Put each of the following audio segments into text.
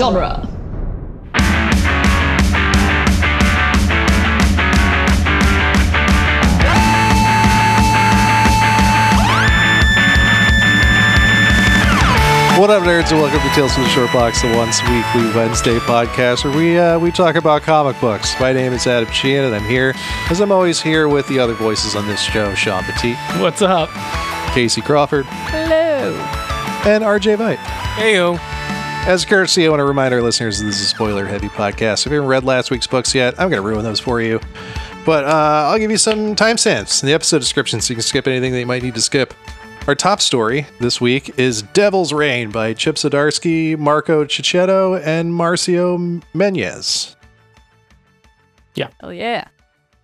genre. What up, nerds, and welcome to Tales from the Short Box, the once weekly Wednesday podcast where we uh, we talk about comic books. My name is Adam Sheehan, and I'm here, as I'm always here, with the other voices on this show: Sean Petit, What's up? Casey Crawford, Hello. and RJ Vite. Heyo. As a courtesy, I want to remind our listeners that this is a spoiler-heavy podcast. If you haven't read last week's books yet, I'm going to ruin those for you. But uh, I'll give you some timestamps in the episode description so you can skip anything that you might need to skip. Our top story this week is Devil's Reign by Chip Zdarsky, Marco Checchetto, and Marcio Menyz. oh yeah.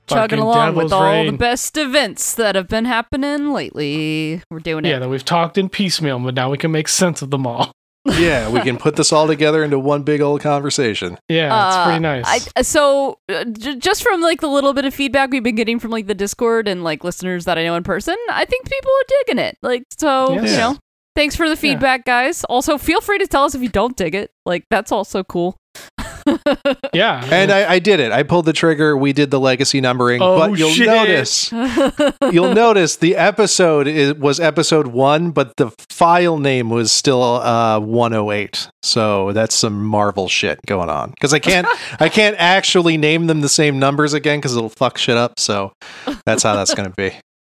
Fucking Chugging along with all Reign. the best events that have been happening lately. We're doing it. Yeah, that we've talked in piecemeal, but now we can make sense of them all. Yeah, we can put this all together into one big old conversation. Yeah, it's Uh, pretty nice. I, so, uh, j- just from like the little bit of feedback we've been getting from like the Discord and like listeners that I know in person, I think people are digging it. Like, so Yes. you know, thanks for the feedback, guys. Also, feel free to tell us if you don't dig it. Like, that's also cool. Yeah. And I, I did it. I pulled the trigger. We did the legacy numbering. Oh, but you'll shit. notice, you'll notice the episode is, was episode one, but the file name was still uh, 108. So that's some Marvel shit going on. Because I can't, I can't actually name them the same numbers again because it'll fuck shit up. So that's how that's going to be.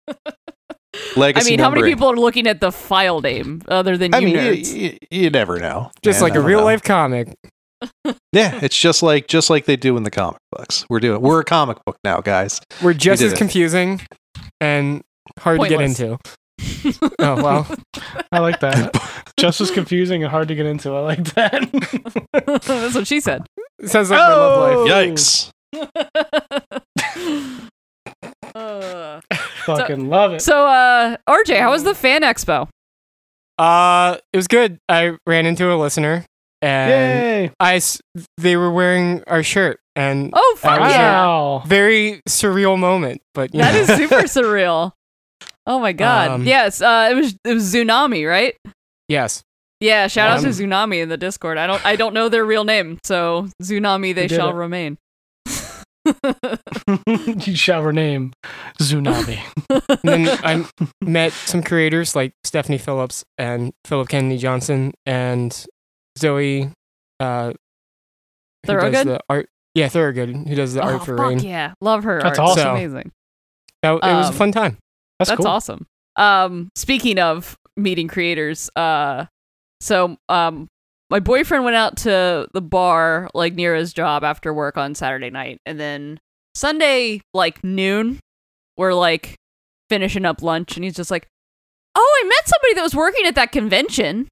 Legacy I Legacy mean, how many people are looking at the file name other than I you mean, you, nerds? you, you never know. Just man. like a real know. life comic. Yeah, it's just like just like they do in the comic books. We're doing we're a comic book now, guys. We're just did as it. confusing and hard Pointless. to get into. oh well. I like that. Just as confusing and hard to get into. I like that. that's what she said. Sounds like my love life. Yikes. Uh, Fucking love it. so, uh, RJ, how was the fan expo? Uh, it was good. I ran into a listener and Yay. I s- they were wearing our shirt and Oh, fuck yeah. Wow. very surreal moment. But you That know. is super surreal. Oh my god. Um, yes, uh, it was it was Tsunami, right? yes. Yeah, shout out to Um, Tsunami in the Discord. I don't I don't know their real name, so Tsunami they shall it. remain. you shall rename Tsunami. And then I met some creators like Stephanie Phillips and Philip Kennedy Johnson and Zoe uh who does Thorogood? the art yeah, Thorogood, who does the oh, art for fuck Rain. yeah. Love her That's art. It's awesome. amazing. That, it was a Um, fun time. That's, That's cool. awesome. Um, speaking of meeting creators, uh, so um, my boyfriend went out to the bar like near his job after work on Saturday night, and then Sunday like noon, we're like finishing up lunch, and he's just like, "Oh, I met somebody that was working at that convention."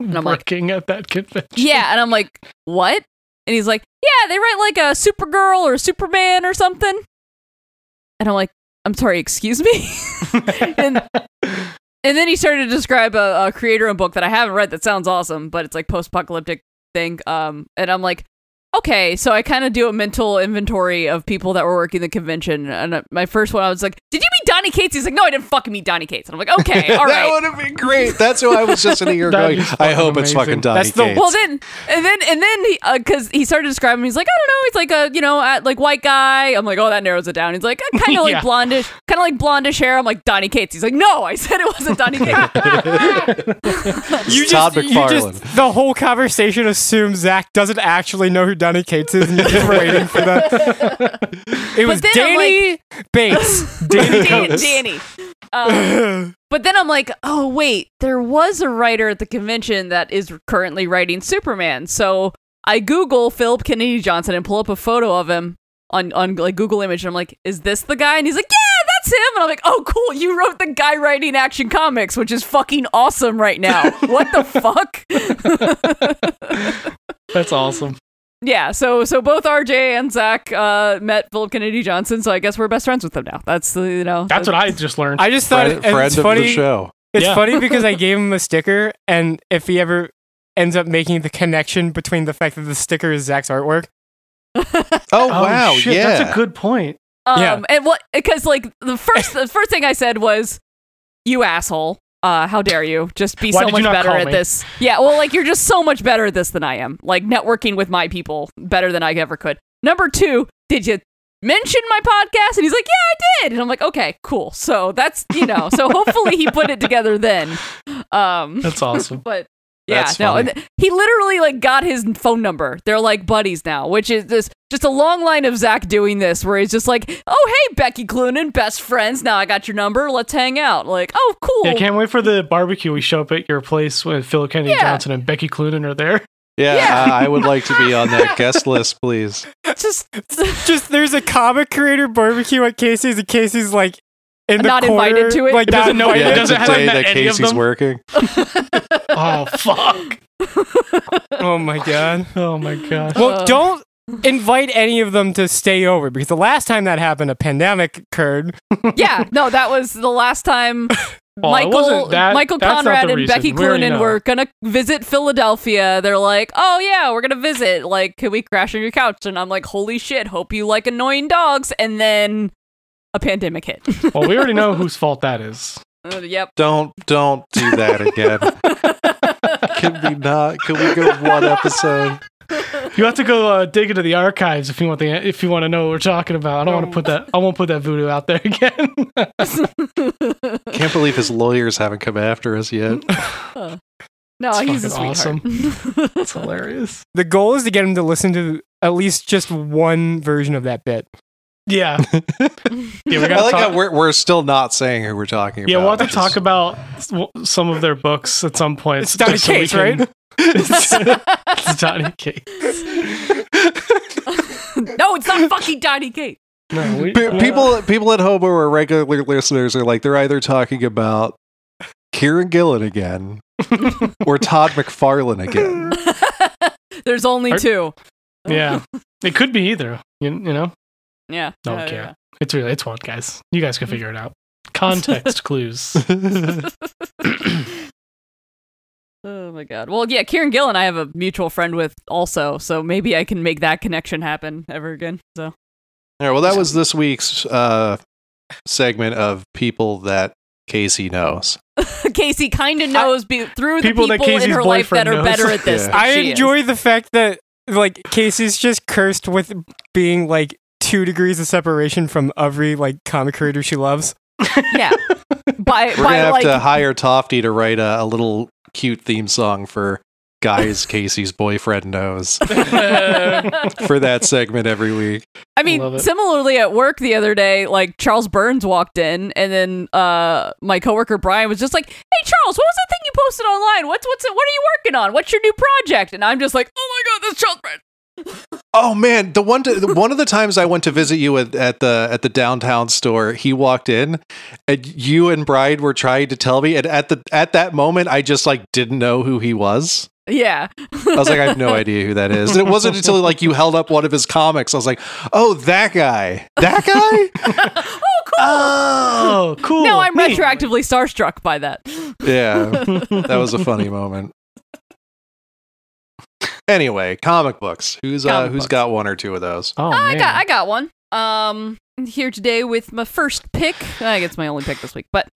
And I'm like- Working at that convention. Yeah, and I'm like, "What?" And he's like, "Yeah, they write like a Supergirl or Superman or something." And I'm like, "I'm sorry, excuse me." and and then he started to describe a, a creator and book that I haven't read that sounds awesome, but it's like post-apocalyptic thing. Um, and I'm like, okay, so I kind of do a mental inventory of people that were working the convention. And uh, my first one, I was like, did you meet Donny Cates? He's like, no, I didn't fucking meet Donny Cates. And I'm like, okay, all that right. would have been great. That's who I was just sitting here That'd going. be I fucking hope it's amazing. fucking Donny That's the- Cates. Well then, and then, and then he, because he started describing, him, he's like, I don't know, he's like a, you know, uh, like white guy. I'm like, oh, that narrows it down. He's like, kind of like Yeah. blondish, kind of like blondish hair. I'm like, Donny Cates. He's like, no, I said it wasn't Donny Cates. It's Todd you McFarlane. just the whole conversation assumes Zach doesn't actually know who Donny Cates is, and you're just waiting for that. It was then I'm Danny Bates. Danny Dan- Coates. Danny. Um, but then I'm like, oh wait, there was a writer at the convention that is currently writing Superman. So I Google Philip Kennedy Johnson and pull up a photo of him on on like Google Image, and I'm like, is this the guy? And he's like, yeah, that's him. And I'm like, oh cool, you wrote the guy writing Action Comics, which is fucking awesome right now. what the fuck? That's awesome. Yeah. So so both RJ and Zach uh, met Philip Kennedy Johnson. So I guess we're best friends with him now. That's the you know. That's what I just learned. I just thought friend, and friend it's of funny. the show. It's Yeah. funny because I gave him a sticker, and if he ever ends up making the connection between the fact that the sticker is Zach's artwork, Oh, oh, wow, shit, yeah. That's a good point. Um, Yeah. and what? Because like the first, the first thing I said was, "You asshole." Uh, how dare you? Just be so much better at me? this. Yeah, well, like you're just so much better at this than I am. Like networking with my people better than I ever could. Number two, did you mention my podcast? And he's like, yeah, I did. And I'm like, okay, cool. So that's you know. So hopefully he put it together then. Um, That's awesome. but yeah, That's no, funny. and he literally like got his phone number. They're like buddies now, which is this just a long line of Zach doing this, where he's just like, "Oh hey, Becky Cloonan, best friends. Now I got your number. Let's hang out." Like, oh cool. Yeah, can't wait for the barbecue we show up at your place when Phil Kennedy Yeah. Johnson and Becky Cloonan are there. Yeah, Yeah. Uh, I would like to be on that guest list, please. just Just there's a comic creator barbecue at Casey's, and Casey's like in Not corner, invited to it? Like It not doesn't know- invited. it doesn't it's have a day that any of Casey's working. Oh fuck! Oh my god. Oh my god. Well, Uh. don't invite any of them to stay over because the last time that happened, a pandemic occurred. yeah, no, that was the last time. Well, Michael, that- Michael Conrad and reason. Becky We Cloonan know. were gonna visit Philadelphia. They're like, "Oh yeah, we're gonna visit. Like, can we crash on your couch?" And I'm like, "Holy shit! Hope you like annoying dogs." And then a pandemic hit. Well, we already know whose fault that is. Uh, yep. Don't don't do that again. Can we not? Can we go one episode? You have to go uh, dig into the archives if you want the if you want to know what we're talking about. I don't want to put that. I won't put that voodoo out there again. Can't believe his lawyers haven't come after us yet. No, It's he's a fucking sweetheart. It's hilarious. The goal is to get him to listen to at least just one version of that bit. Yeah, yeah. We I gotta like talk. how we're we're still not saying who we're talking yeah, about. Yeah, we'll have to talk about some of their books at some point. It's Donny just so Cates, can- right? it's, it's Donny Cates. no, it's not fucking Donny Kate. No, we, Pe- people people at home who are regular listeners are like they're either talking about Kieran Gillen again or Todd McFarlane again. There's only Are- two. Yeah, it could be either. You, you know, Yeah. don't yeah, care. It's really it's one, guys. You guys can figure it out. Context clues. Oh my god. Well, yeah, Kieran Gillen, I have a mutual friend with also, so maybe I can make that connection happen ever again. So All right, well, that was this week's uh, segment of people that Casey knows. Casey kind of knows be- through the People people, in her her life that are knows. better at this. Yeah. than I she is. enjoy the fact that like Casey's just cursed with being like two degrees of separation from every like comic creator she loves. Yeah. By We're gonna have like to hire Tofty to write a, a little cute theme song for guys Casey's boyfriend knows for that segment every week. I mean, it. similarly at work the other day, like Charles Burns walked in, and then uh, my coworker Brian was just like, "Hey, Charles, what was that thing you posted online? What's what's it? What are you working on? What's your new project?" And I'm just like, "Oh my god, that's Charles Burns." Oh man, the one to, one of the times I went to visit you at, at the at the downtown store, he walked in, and you and Bride were trying to tell me, and at the at that moment, I just like didn't know who he was. Yeah. I was like, I have no idea who that is. And it wasn't until like you held up one of his comics, I was like, oh, that guy, that guy. oh, cool. oh, cool. now I'm Neat. retroactively starstruck by that. yeah, that was a funny moment. Anyway, comic books. Who's uh, Comic who's books. got one or two of those? Oh, I got I got one. Um, here today with my first pick. I guess my only pick this week, but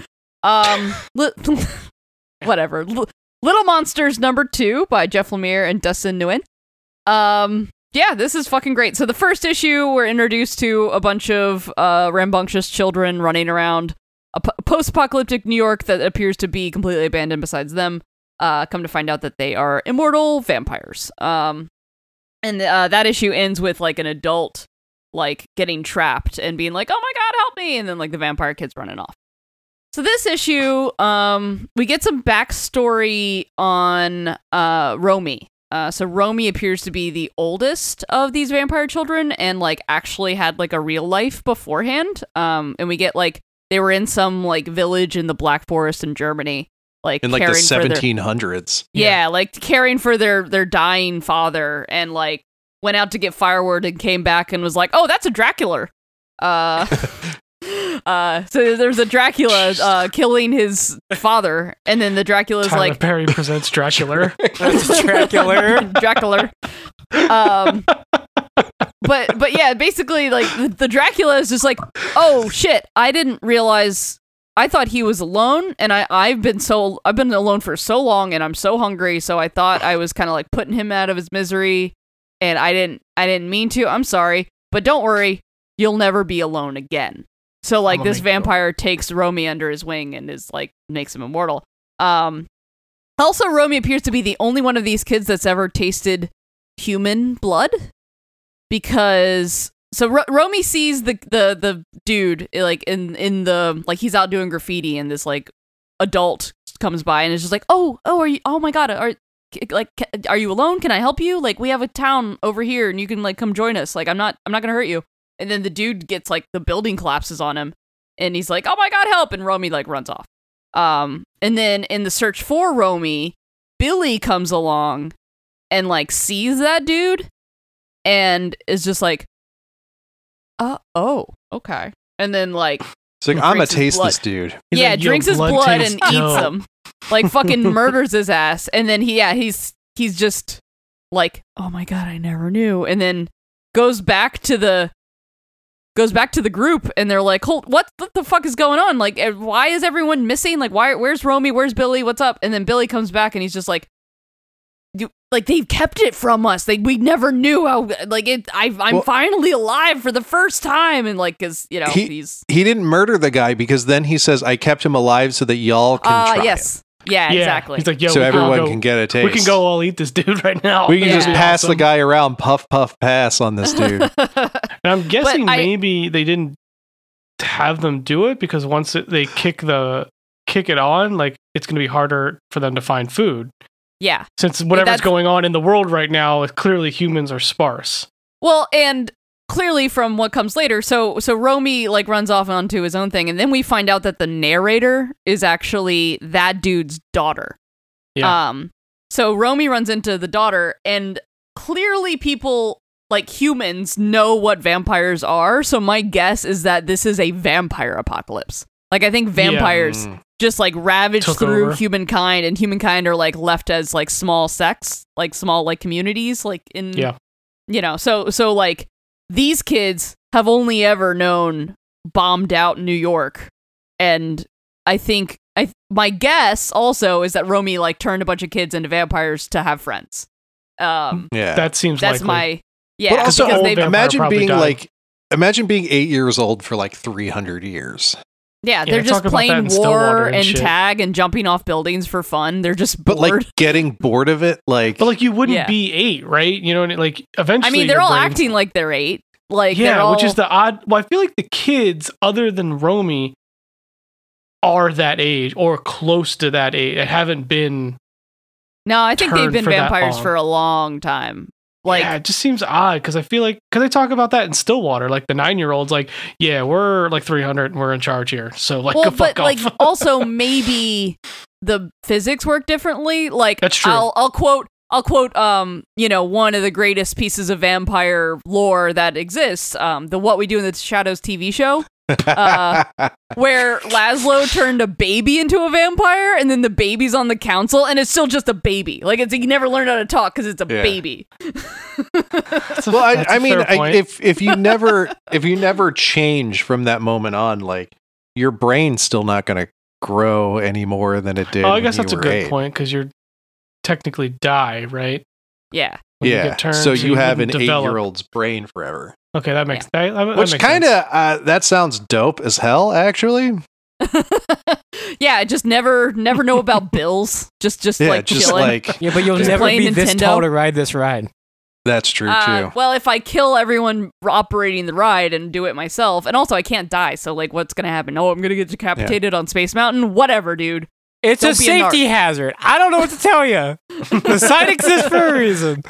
um, li- whatever. Li- Little Monsters number two by Jeff Lemire and Dustin Nguyen. Um, yeah, this is fucking great. So the first issue, we're introduced to a bunch of uh rambunctious children running around a p- post-apocalyptic New York that appears to be completely abandoned. Besides them, uh, come to find out that they are immortal vampires. Um, and uh, that issue ends with like an adult like getting trapped and being like, "Oh my god, help me!" and then like the vampire kids running off. So this issue, um, we get some backstory on uh Romy. Uh, so Romy appears to be the oldest of these vampire children, and like actually had like a real life beforehand. Um, and we get like they were in some like village in the Black Forest in Germany, like In like the caring for their- 1700s. yeah, like caring for their their dying father and like went out to get firewood and came back and was like, "Oh, that's a Dracula." Uh uh so there's a Dracula uh killing his father and then the Dracula's Tyler like Perry presents Dracula. That's Dracula. Dracula. Um but but yeah, basically like the, the Dracula is just like, "Oh shit, I didn't realize I thought he was alone, and I I've been so I've been alone for so long, and I'm so hungry. So I thought I was kind of like putting him out of his misery, and I didn't I didn't mean to. I'm sorry, but don't worry, you'll never be alone again. So like this vampire takes Romy under his wing and is like makes him immortal. Um, also Romy appears to be the only one of these kids that's ever tasted human blood because so Ro- Romy sees the the the dude like in in the like he's out doing graffiti and this like adult comes by and is just like oh oh are you oh my god are like are you alone? Can I help you? Like we have a town over here and you can like come join us. Like I'm not I'm not gonna hurt you. And then the dude gets like the building collapses on him and he's like oh my god help. And Romy like runs off. Um and then in the search for Romy Billy comes along and like sees that dude and is just like uh oh okay. And then like It's like, I'm gonna drinks his taste blood. this dude. He's yeah like, drinks his blood blood tastes and eats him. Like fucking murders his ass. And then he yeah he's he's just like oh my god i never knew. And then goes back to the goes back to the group and they're like hold what what the fuck is going on? Like eh, why is everyone missing? Like why where's romy? Where's billy? What's up? And then billy comes back and he's just like you like they've kept it from us like we never knew how like it I, i'm Well- finally alive for the first time and like because you know He- he's He didn't murder the guy because then he says, "I kept him alive so that y'all can uh try yes yeah, Yeah. exactly He's like, yo. So everyone can, go, can get a taste. we can go all eat this dude right now. We can just Yeah. pass the guy around, puff, puff, pass on this dude. And I'm guessing I- maybe they didn't have them do it because once it, they kick the kick it on, like it's going to be harder for them to find food yeah since whatever's that's- going on in the world right now, clearly humans are sparse. Well, and clearly from what comes later, so so Romy like runs off onto his own thing, and then we find out that the narrator is actually that dude's daughter. Yeah. Um. So Romy runs into the daughter, and clearly people like humans know what vampires are. So my guess is that this is a vampire apocalypse. Like I think vampires Mm. just like ravage Took through over. humankind, and humankind are like left as like small sects, like small like communities, like in Yeah. you know. So so like these kids have only ever known bombed out New York, and I think I my guess also is that Romy like turned a bunch of kids into vampires to have friends. Um, Yeah. That seems that's likely. my yeah. but also, because old they vampire imagine being died. like, imagine being eight years old for like 300 years. Yeah Yeah, they're just talk about that playing war and and, tag and jumping off buildings for fun. They're just But like getting bored of it, like, But like you wouldn't Yeah. be eight, right? You know, and it, like eventually. I mean, they're all brain's- acting like they're eight. Like yeah, all, which is the odd. Well, I feel like the kids, other than Romy, are that age or close to that age. They haven't been. no. I think they've been for vampires for a long time. Like yeah, it just seems odd because I feel like because they talk about that in Stillwater, like the nine-year-olds, like, yeah, we're like three hundred and we're in charge here, so like, well, go fuck but off. like also maybe the physics work differently. Like That's true. I'll I'll quote I'll quote um you know one of the greatest pieces of vampire lore that exists um the What We Do in the Shadows TV show uh, where Laszlo turned a baby into a vampire and then the baby's on the council and it's still just a baby like it's he never learned how to talk because it's a Yeah. baby. A- well, I, that's a I mean, I, if if you never if you never change from that moment on, like your brain's still not going to grow any more than it did. oh, I guess that's a good eight. point because you're technically die, right? Yeah. When you Yeah, get turned, so you have an develop. eight-year-old's brain forever, Okay, that makes that, that, that which kind of uh, that sounds dope as hell. Actually, yeah, just never never know about bills. Just just yeah, like just chilling. like Yeah, but you'll Just never playing be this Nintendo. tall to ride this ride. that's true Uh, too. well, if I kill everyone operating the ride and do it myself, and also I can't die, so like, what's gonna happen? Oh, I'm gonna get decapitated on Space Mountain. Whatever, dude. It's Don't a be a safety hazard. I don't know what to tell you. the sign exists for a reason.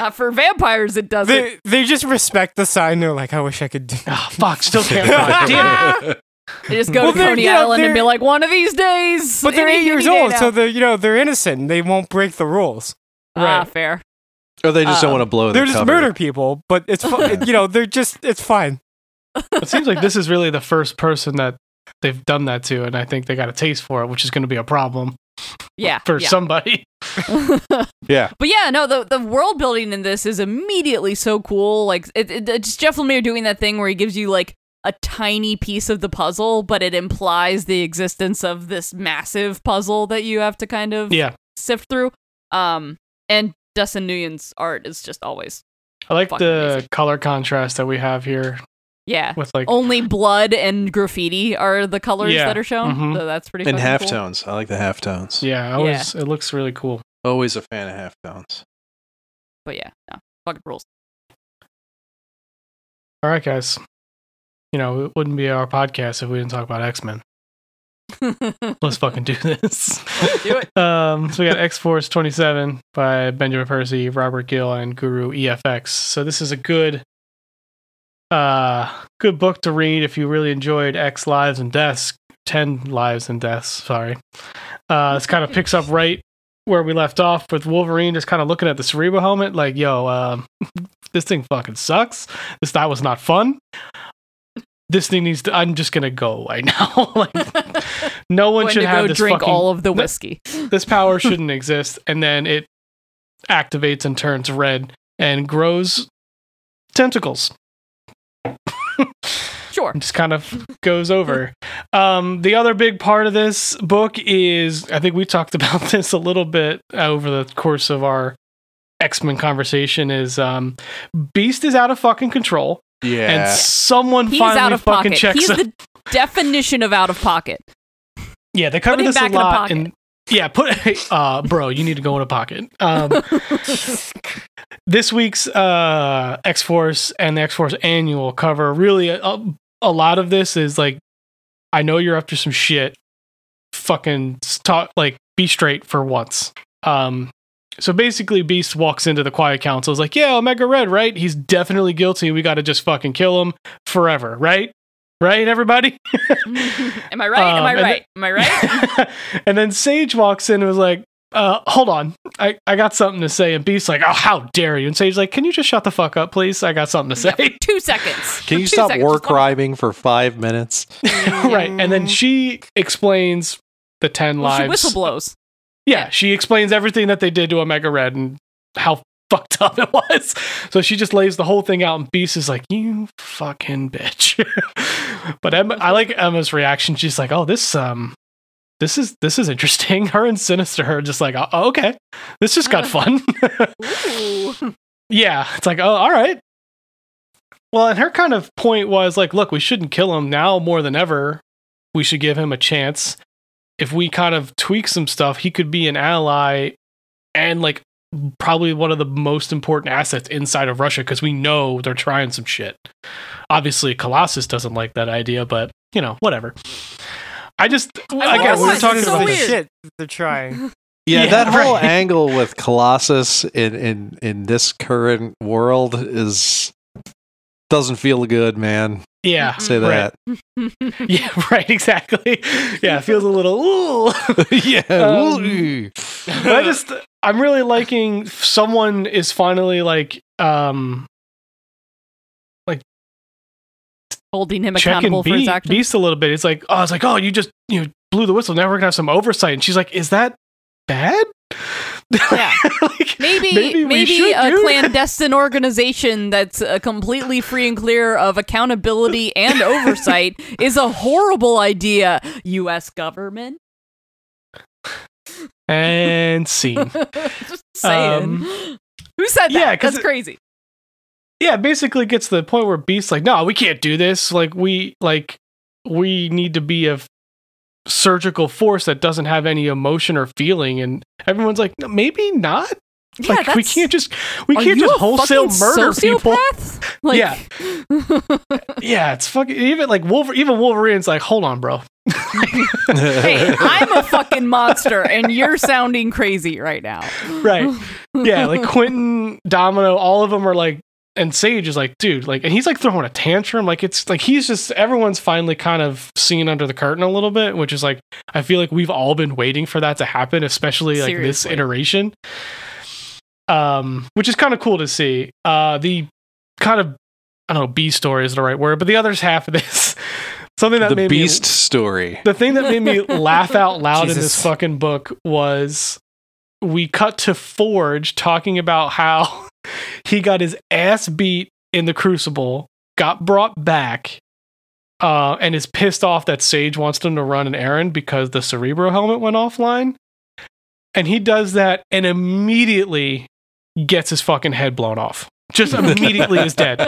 Uh, for vampires, it doesn't. They, they just respect the sign. They're like, I wish I could do Oh, fuck, still can't. God damn it. They just go Well, to they're- Coney yeah, Island and be like, one of these days. But they're eight years old, now. so they're you know they're innocent. They won't break the rules. ah, Right. fair. or they just don't um, want to blow. They're the just cover. murder people, but it's fu- you know they're just it's fine. It seems like this is really the first person that they've done that to, and I think they got a taste for it, which is going to be a problem Yeah. for yeah. somebody. Yeah, But yeah, no, the the world building in this is immediately so cool. Like it, it, it's Jeff Lemire doing that thing where he gives you like a tiny piece of the puzzle, but it implies the existence of this massive puzzle that you have to kind of Yeah. sift through. Um, and Dustin Nguyen's art is just always I like the amazing. color contrast that we have here yeah. with like Only blood and graffiti are the colors Yeah. that are shown, Mhm. so that's pretty. and fucking cool. halftones. I like the halftones. yeah, I always it looks really cool. Always a fan of halftones. But yeah, no, fucking rules. All right, guys. You know, it wouldn't be our podcast if we didn't talk about X Men. Let's fucking do this. Let's Do it. Um, so we got X Force 27 by Benjamin Percy, Robert Gill, and Guru EFX. So this is a good, uh, good book to read if you really enjoyed X Lives and Deaths, 10 Lives and Deaths. Sorry. Uh, this kind of picks up right where we left off with Wolverine just kind of looking at the Cerebro helmet, like, yo, um, this thing fucking sucks. This that was not fun. This thing needs to. I'm just gonna go away now. like, no one should have this drink fucking, all of the whiskey. this power shouldn't exist and then it activates and turns red and grows tentacles Sure. and just kind of goes over um, the other big part of this book is i think we talked about this a little bit over the course of our x-men conversation is um, beast is out of fucking control Yeah. and someone He's finally out of fucking pocket. checks He's it. the definition of out of pocket. Yeah, they cover this back a in a lot. pocket. and yeah, put uh bro, you need to go in a pocket. Um this week's uh X Force and the X Force annual cover really a, a lot of this is like I know you're up to some shit. Fucking talk like be straight for once. Um so basically Beast walks into the Quiet Council is like, "Yeah, Omega Red, right? He's definitely guilty. We got to just fucking kill him forever, right? Right, everybody?" Am I right? Am Um, I and right? Am I right? and then Sage walks in and was like, uh, hold on. I, I got something to say. And Beast's like, oh, how dare you? And Sage's like, can you just shut the fuck up, please? I got something to say. Two seconds. Can you stop seconds. war Just one- cribing for five minutes? right. And then she explains the 10 Well, she lives. whistle blows. yeah, she explains everything that they did to Omega Red and how fucked up it was. So she just lays the whole thing out, and Beast is like, "You fucking bitch." but Emma, I like Emma's reaction. She's like, "Oh, this um, this is this is interesting." Her and Sinister are just like, "Oh, okay, this just got uh-huh. fun." Yeah, it's like, "Oh, all right." Well, and her kind of point was like, "Look, we shouldn't kill him now more than ever. We should give him a chance." If we kind of tweak some stuff, he could be an ally and like probably one of the most important assets inside of Russia because we know they're trying some shit. Obviously, Colossus doesn't like that idea, but you know, whatever. I just I again, we were talking so about the weird. shit they're trying. Yeah, Yeah, that whole right. angle with Colossus in, in in this current world is doesn't feel good, man. Yeah, Say Right. that. yeah, right, exactly. Yeah, it feels a little. Ooh. yeah. Um, ooh. I just I'm really liking someone is finally like um Holding him accountable for his actions. Beast a little bit. It's like, oh, it's like, oh, you just you know, blew the whistle. Now we're gonna have some oversight. And she's like, is that bad? Yeah. Like, Maybe maybe maybe, a clandestine organization that's uh, completely free and clear of accountability and oversight is a horrible idea. U.S. government. and scene. Just saying. Um, Who said that? yeah, that's it- crazy. Yeah, it basically gets to the point where Beast's like, no, we can't do this. Like we like we need to be a f- surgical force that doesn't have any emotion or feeling, and everyone's like, no, maybe not. Yeah, like we can't just we can't just wholesale fucking murder people. Like, Yeah. Yeah, it's fucking even like Wolver- even Wolverine's like, hold on, bro. hey, I'm a fucking monster, and you're sounding crazy right now. right. Yeah, like Quentin, Domino, all of them are like, and Sage is like, dude, like, and he's like throwing a tantrum. Like, it's like he's just, everyone's finally kind of seen under the curtain a little bit, which is like, I feel like we've all been waiting for that to happen, especially like this iteration. Um, which is kind of cool to see. Uh, the kind of, I don't know, B story is the right word, but the other half of this, something that the made Beast me story. the thing that made me laugh out loud in this fucking book was we cut to Forge talking about how he got his ass beat in the Crucible, got brought back, uh, and is pissed off that Sage wants him to run an errand because the Cerebro helmet went offline. And he does that and immediately gets his fucking head blown off. Just immediately is dead.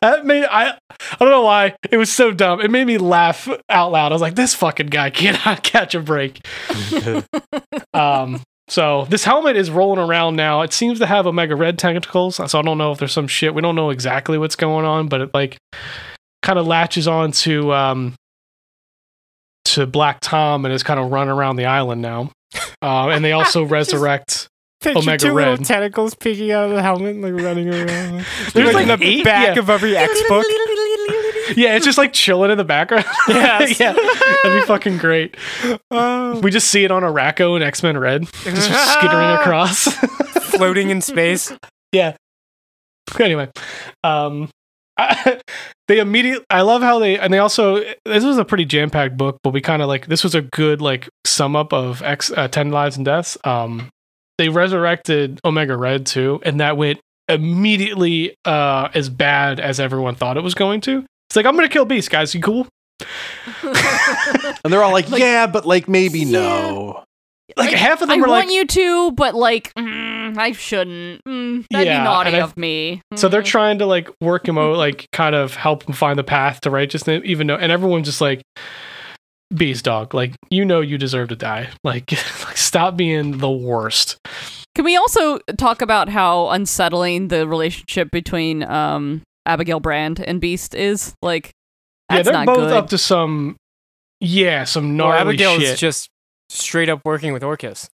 that made I I don't know why it was so dumb. It made me laugh out loud. I was like, this fucking guy cannot catch a break. um, so this helmet is rolling around now. It seems to have Omega Red tentacles. So I don't know if there's some shit. We don't know exactly what's going on, but it like kind of latches on to um to Black Tom and is kind of running around the island now. Uh, and they also resurrect. Picture Omega two little Red. tentacles peeking out of the helmet, like running around. There's like, like the eight- back yeah. of every X book. Yeah, it's just like chilling in the background. Yes. yeah, that'd be fucking great. Oh, We just see it on Arakko and X Men Red, just skittering across. floating in space. yeah. Anyway, um, I, they immediately. I love how they and they also. This was a pretty jam packed book, but we kind of like this was a good like sum up of X uh, Ten Lives and Deaths. Um, they resurrected Omega Red too, and that went immediately uh as bad as everyone thought it was going to. It's like I'm gonna kill Beast, guys. You cool? And they're all like, Like- yeah, but like maybe Yeah. no. Like half of them are like, I want you to, but like, mm, I shouldn't. Mm, that'd Yeah, be naughty of me. So they're Mm. trying to like work him out, like kind of help him find the path to righteousness, even though, and everyone's just like, Beast dog, like you know you deserve to die. Like, like stop being the worst. Can we also talk about how unsettling the relationship between um, Abigail Brand and Beast is? Like, that's yeah, they're not both good. up to some, yeah, some gnarly Well, gnarly Abigail shit. is just straight up working with Orchis.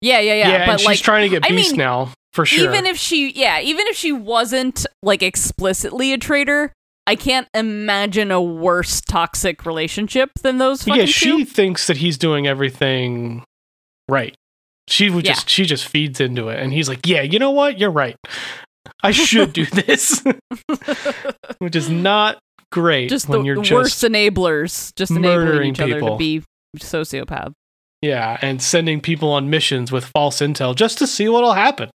yeah, yeah, yeah. yeah, but and she's like, trying to get I Beast mean, now for sure. even if she, yeah, even if she wasn't like explicitly a traitor, I can't imagine a worse toxic relationship than those. Fucking yeah, she two. thinks that he's doing everything right. She would Yeah. just she just feeds into it, and he's like, "Yeah, you know what? You're right. I should do this," which is not great just when the, you're the just worst enablers, just enabling murdering each other people. to be sociopath. yeah, and sending people on missions with false intel just to see what'll happen.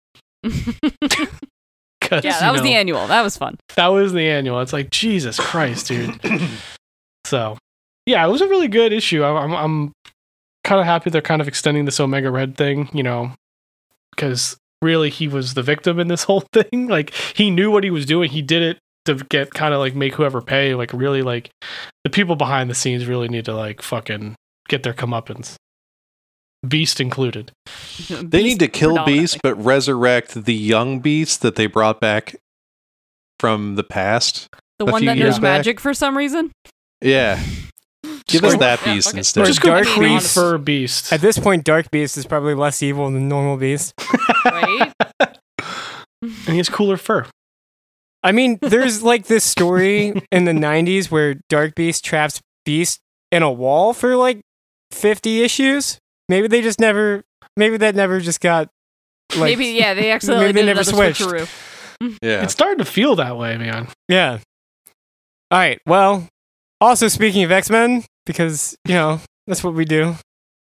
yeah, that was the annual. That was fun. that was the annual. It's like Jesus Christ, dude. so, yeah, it was a really good issue. I- I'm I'm kind of happy they're kind of extending this Omega Red thing, you know, because really he was the victim in this whole thing. Like he knew what he was doing. He did it to get kind of like make whoever pay. Like really, like the people behind the scenes really need to like fucking get their comeuppance. Beast included. They need to kill Beast, but resurrect the young Beast that they brought back from the past. the one that years knows back. magic for some reason. Yeah. Give us that Beast fuck it. instead. Or Just go Dark creep Beast. for Beast. At this point, Dark Beast is probably less evil than normal Beast. Right? and he has cooler fur. I mean, there's like this story in the 90s where Dark Beast traps Beast in a wall for like 50 issues. Maybe they just never, maybe that never just got like, Maybe yeah, they accidentally maybe they never switched. Yeah. It's starting to feel that way, man. Yeah. All right. Well, also speaking of X Men, because, you know, that's what we do.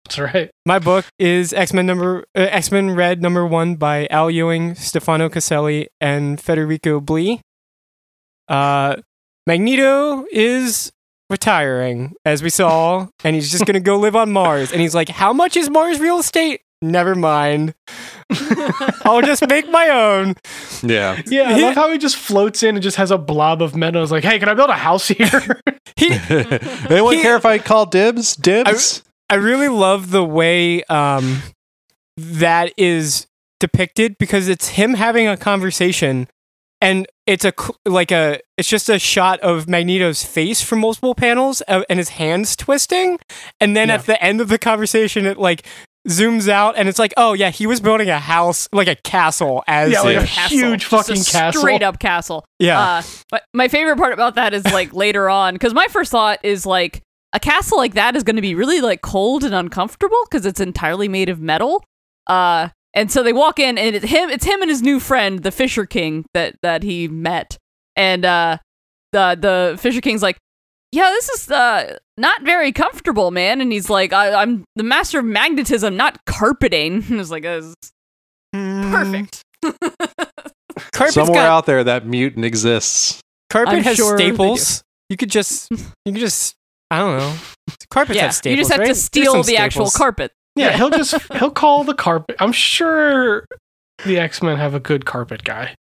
That's right. My book is X Men number uh, X Men Red number one by Al Ewing, Stefano Caselli, and Federico Blee. Uh, Magneto is retiring, as we saw, and he's just gonna go live on Mars. And he's like, "How much is Mars real estate? Never mind. I'll just make my own." Yeah. Yeah, I He- love how he just floats in and just has a blob of metal. meadows. Like, hey, can I build a house here? He, Anyone He- care if I call dibs? Dibs? I really love the way um, that is depicted because it's him having a conversation, and it's a like a it's just a shot of Magneto's face from multiple panels uh, and his hands twisting, and then Yeah. at the end of the conversation, it like zooms out and it's like, oh yeah, he was building a house like a castle as yeah, like Yeah. a Castle. huge Just a fucking castle. straight up castle. yeah. Uh, but my favorite part about that is like later on, because my first thought is like a castle like that is going to be really like cold and uncomfortable because it's entirely made of metal. Uh, and so they walk in, and it's him. It's him and his new friend, the Fisher King, that that he met. And uh, the the Fisher King's like, "Yeah, this is uh not very comfortable, man." And he's like, I, "I'm the master of magnetism, not carpeting." And it's like, uh, Mm, "Perfect." Carpet's Somewhere got- out there, that mutant exists. carpet I'm has sure staples. You could just, you could just, I don't know. Carpets yeah, have staples. you just have right? to steal some the actual staples. carpet. Yeah, he'll just he'll call the carpet. I'm sure the X Men have a good carpet guy.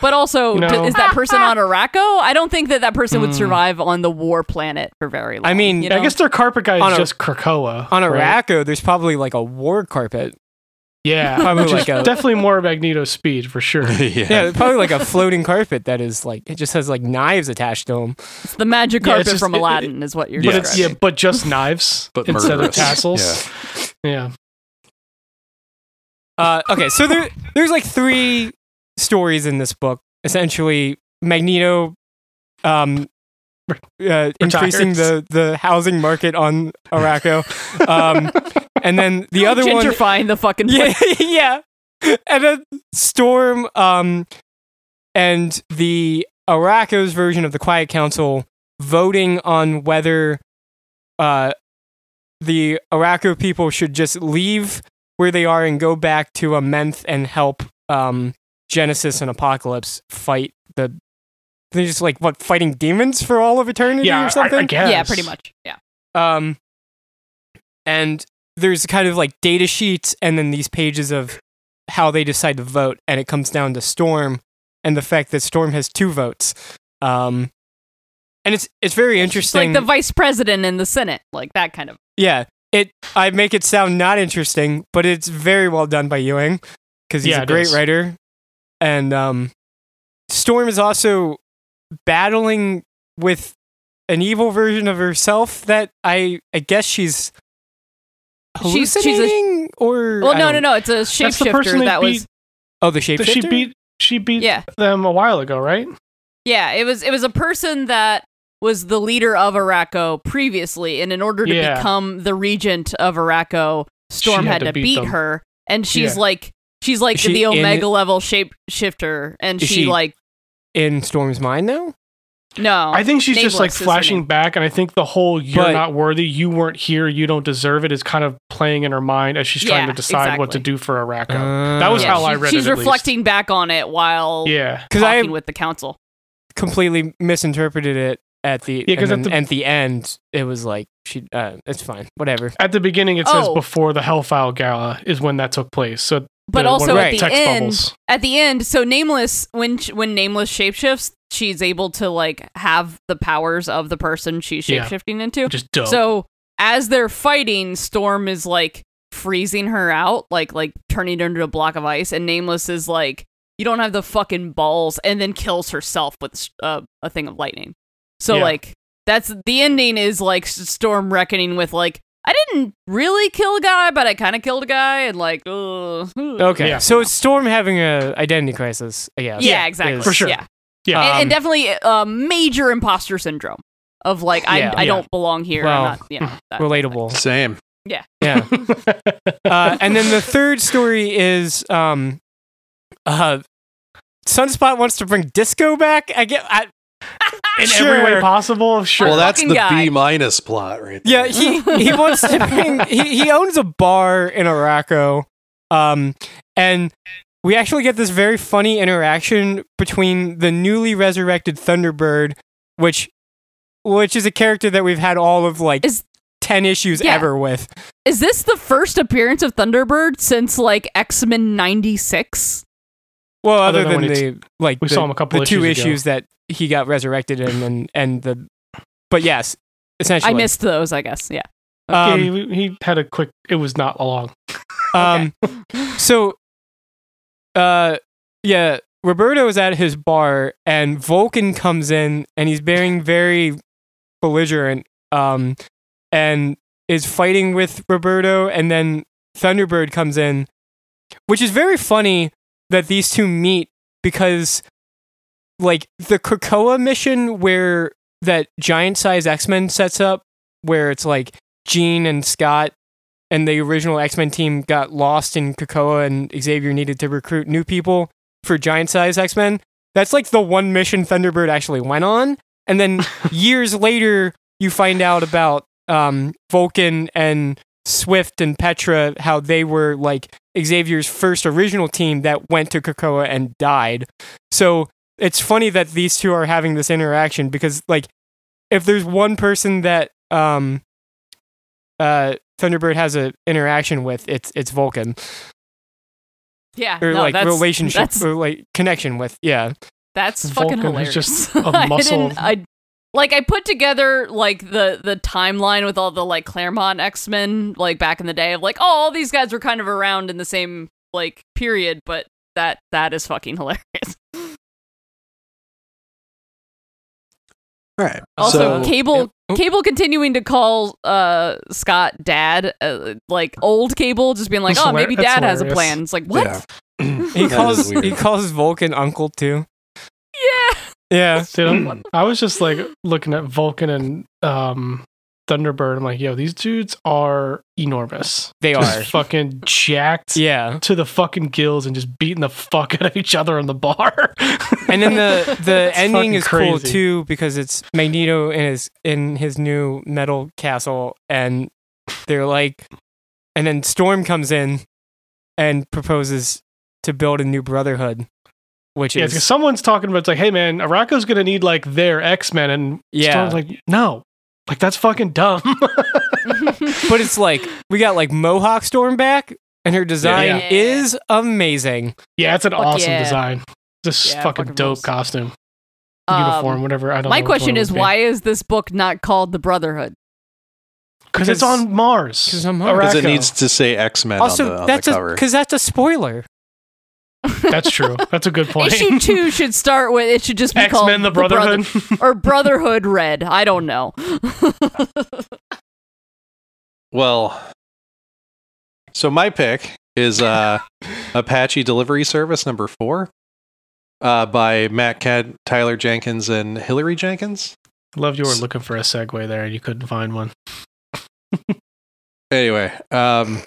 But also, You d- know- is that person on Arakko? I don't think that that person would Hmm. survive on the war planet for very long. I mean, you I know? guess their carpet guy On is a- just Krakoa. On right? Arakko, there's probably like a war carpet. Yeah, Probably which like a- definitely more Magneto speed for sure. yeah. Yeah, probably like a floating carpet that is like it just has like knives attached to them. it's the magic Yeah, carpet it's just- from it- it- Aladdin is what you're But it's yeah, describing. but just knives But instead of murderous. tassels. Yeah. Uh, okay, so there there's like three stories in this book. Essentially, Magneto um, uh, increasing the the housing market on Arakko, um, and then the other one gentrifying the fucking yeah, place. yeah. And then Storm um and the Arakko's version of the Quiet Council voting on whether uh the Arakko people should just leave where they are and go back to Amenth and help um Genesis and Apocalypse fight the they're just like what fighting demons for all of eternity Yeah, or something? I guess. Yeah, pretty much. Yeah. Um, and there's kind of like data sheets and then these pages of how they decide to vote, and it comes down to Storm and the fact that Storm has two votes. Um, and it's it's very It's interesting. like the vice president in the Senate, like that kind of. yeah, it I make it sound not interesting, but it's very well done by Ewing because he's Yeah, a great is. writer. And um, Storm is also battling with an evil version of herself that I I guess she's She's- she's a- hallucinating or Well, no, no, no. It's a person shapeshifter that beat. was. Oh, the That shapeshifter. she beat she beat Yeah, them a while ago, right? yeah. It was. It was a person that was the leader of Arakko previously, and in order to Yeah. become the regent of Arakko, Storm She had, to beat, them. her, and she's Yeah. like. She's like she the in- Omega level shapeshifter, and Is she, she- like in Storm's mind now. no. I think she's just like Nameless is her flashing back, and I think the whole "you're But- not worthy, you weren't here, you don't deserve it" is kind of playing in her mind as she's trying to decide what to do for Arakko. Uh, That was Yeah, how I read she's it. at least. reflecting back on it while Yeah, because I talking with the council. completely misinterpreted it at the Yeah, 'cause and at the- at the end it was like she uh it's fine whatever at the beginning it says Oh. before the Hellfire Gala is when that took place. So, But the- also at the end- bubbles. At the end, so nameless when when nameless shapeshifts, she's able to like have the powers of the person she's Yeah. shapeshifting into. which is dope. So as they're fighting, Storm is like freezing her out, like like turning her into a block of ice, and Nameless is like, "You don't have the fucking balls," and then kills herself with uh, a thing of lightning. So Yeah. like that's the ending is like Storm reckoning with like. I didn't really kill a guy, but I kind of killed a guy, and like, ugh. okay Yeah. so it's Storm having a identity crisis I guess yeah, exactly, is- For sure. Yeah, yeah, and, Um, and definitely a major imposter syndrome of like I, Yeah. I Yeah. don't belong here. Well, I'm not, you know, that- relatable Same. yeah uh, and then the third story is um uh Sunspot wants to bring disco back I get I, in Sure. every way possible. Sure. Well, that's the guy. B minus plot right Yeah, he he wants to bring. He, he owns a bar in Arakko, um, and we actually get this very funny interaction between the newly resurrected Thunderbird, which which is a character that we've had all of like Is- ten issues Yeah. ever with. Is this the first appearance of Thunderbird since like X Men '96? Well, Other other than than the like we the, saw him a couple the two issues ago. issues that he got resurrected in, and and the but yes, essentially, I missed those, I guess. Yeah. Um, Yeah, he, he had a quick. It was not long. Um, so, uh, yeah, Roberto is at his bar, and Vulcan comes in, and he's being very belligerent, um, and is fighting with Roberto, and then Thunderbird comes in, which is very funny that these two meet because, like, the Krakoa mission where that giant size X Men sets up, where it's like Jean and Scott and the original X Men team got lost in Krakoa, and Xavier needed to recruit new people for giant size X Men. That's like the one mission Thunderbird actually went on. And then years later, you find out about um, Vulcan and Swift and Petra, how they were like Xavier's first original team that went to Krakoa and died. So it's funny that these two are having this interaction because like if there's one person that um uh Thunderbird has an interaction with, it's it's Vulcan Yeah, or no, like that's, relationship That's or like connection with. Yeah, that's fucking Vulcan is hilarious. just a I muscle. didn't- I, like I put together like the the timeline with all the like Claremont X Men like back in the day of like oh all these guys were kind of around in the same like period, but that that is fucking hilarious. All right. Also, so, Cable Yep. Oh. Cable continuing to call uh Scott dad, uh, like old Cable, just being like, That's oh, hilar- maybe dad has a plan. It's like what? yeah. he calls he calls Vulcan uncle too. Yeah. Yeah, Dude, I'm- was just like looking at Vulcan and um, Thunderbird. I'm like, yo, these dudes are enormous. they Just are. fucking jacked Yeah, to the fucking gills and just beating the fuck out of each other on the bar. and then the the ending fucking is cool too because it's Magneto in his in his new metal castle, and they're like, and then Storm comes in and proposes to build a new brotherhood, which yeah, is because someone's talking about it's like, hey man, Arakko's gonna need like their X Men, and Yeah. Storm's like, no, like that's fucking dumb. but it's like we got like Mohawk Storm back, and her design Yeah. is amazing. yeah, it's an Fuck awesome yeah. design. This Yeah, fucking fucking dope rules. costume, Um, uniform, whatever. I don't. My know which question one it is, would be. why is this book not called The Brotherhood? Because it's on Mars. 'cause it's on Mars. Because it needs to say X Men on Also, the, on that's the a cover. because that's a spoiler. That's true. That's a good point. Issue two should start with it should just be X called Men: The Brother- Brotherhood. or Brotherhood Red. I don't know. Well, so my pick is uh, Apache Delivery Service number four uh, by Matt Kindt, Tyler Jenkins, and Hilary Jenkins. Loved you were looking for a segue there and you couldn't find one. Anyway, um,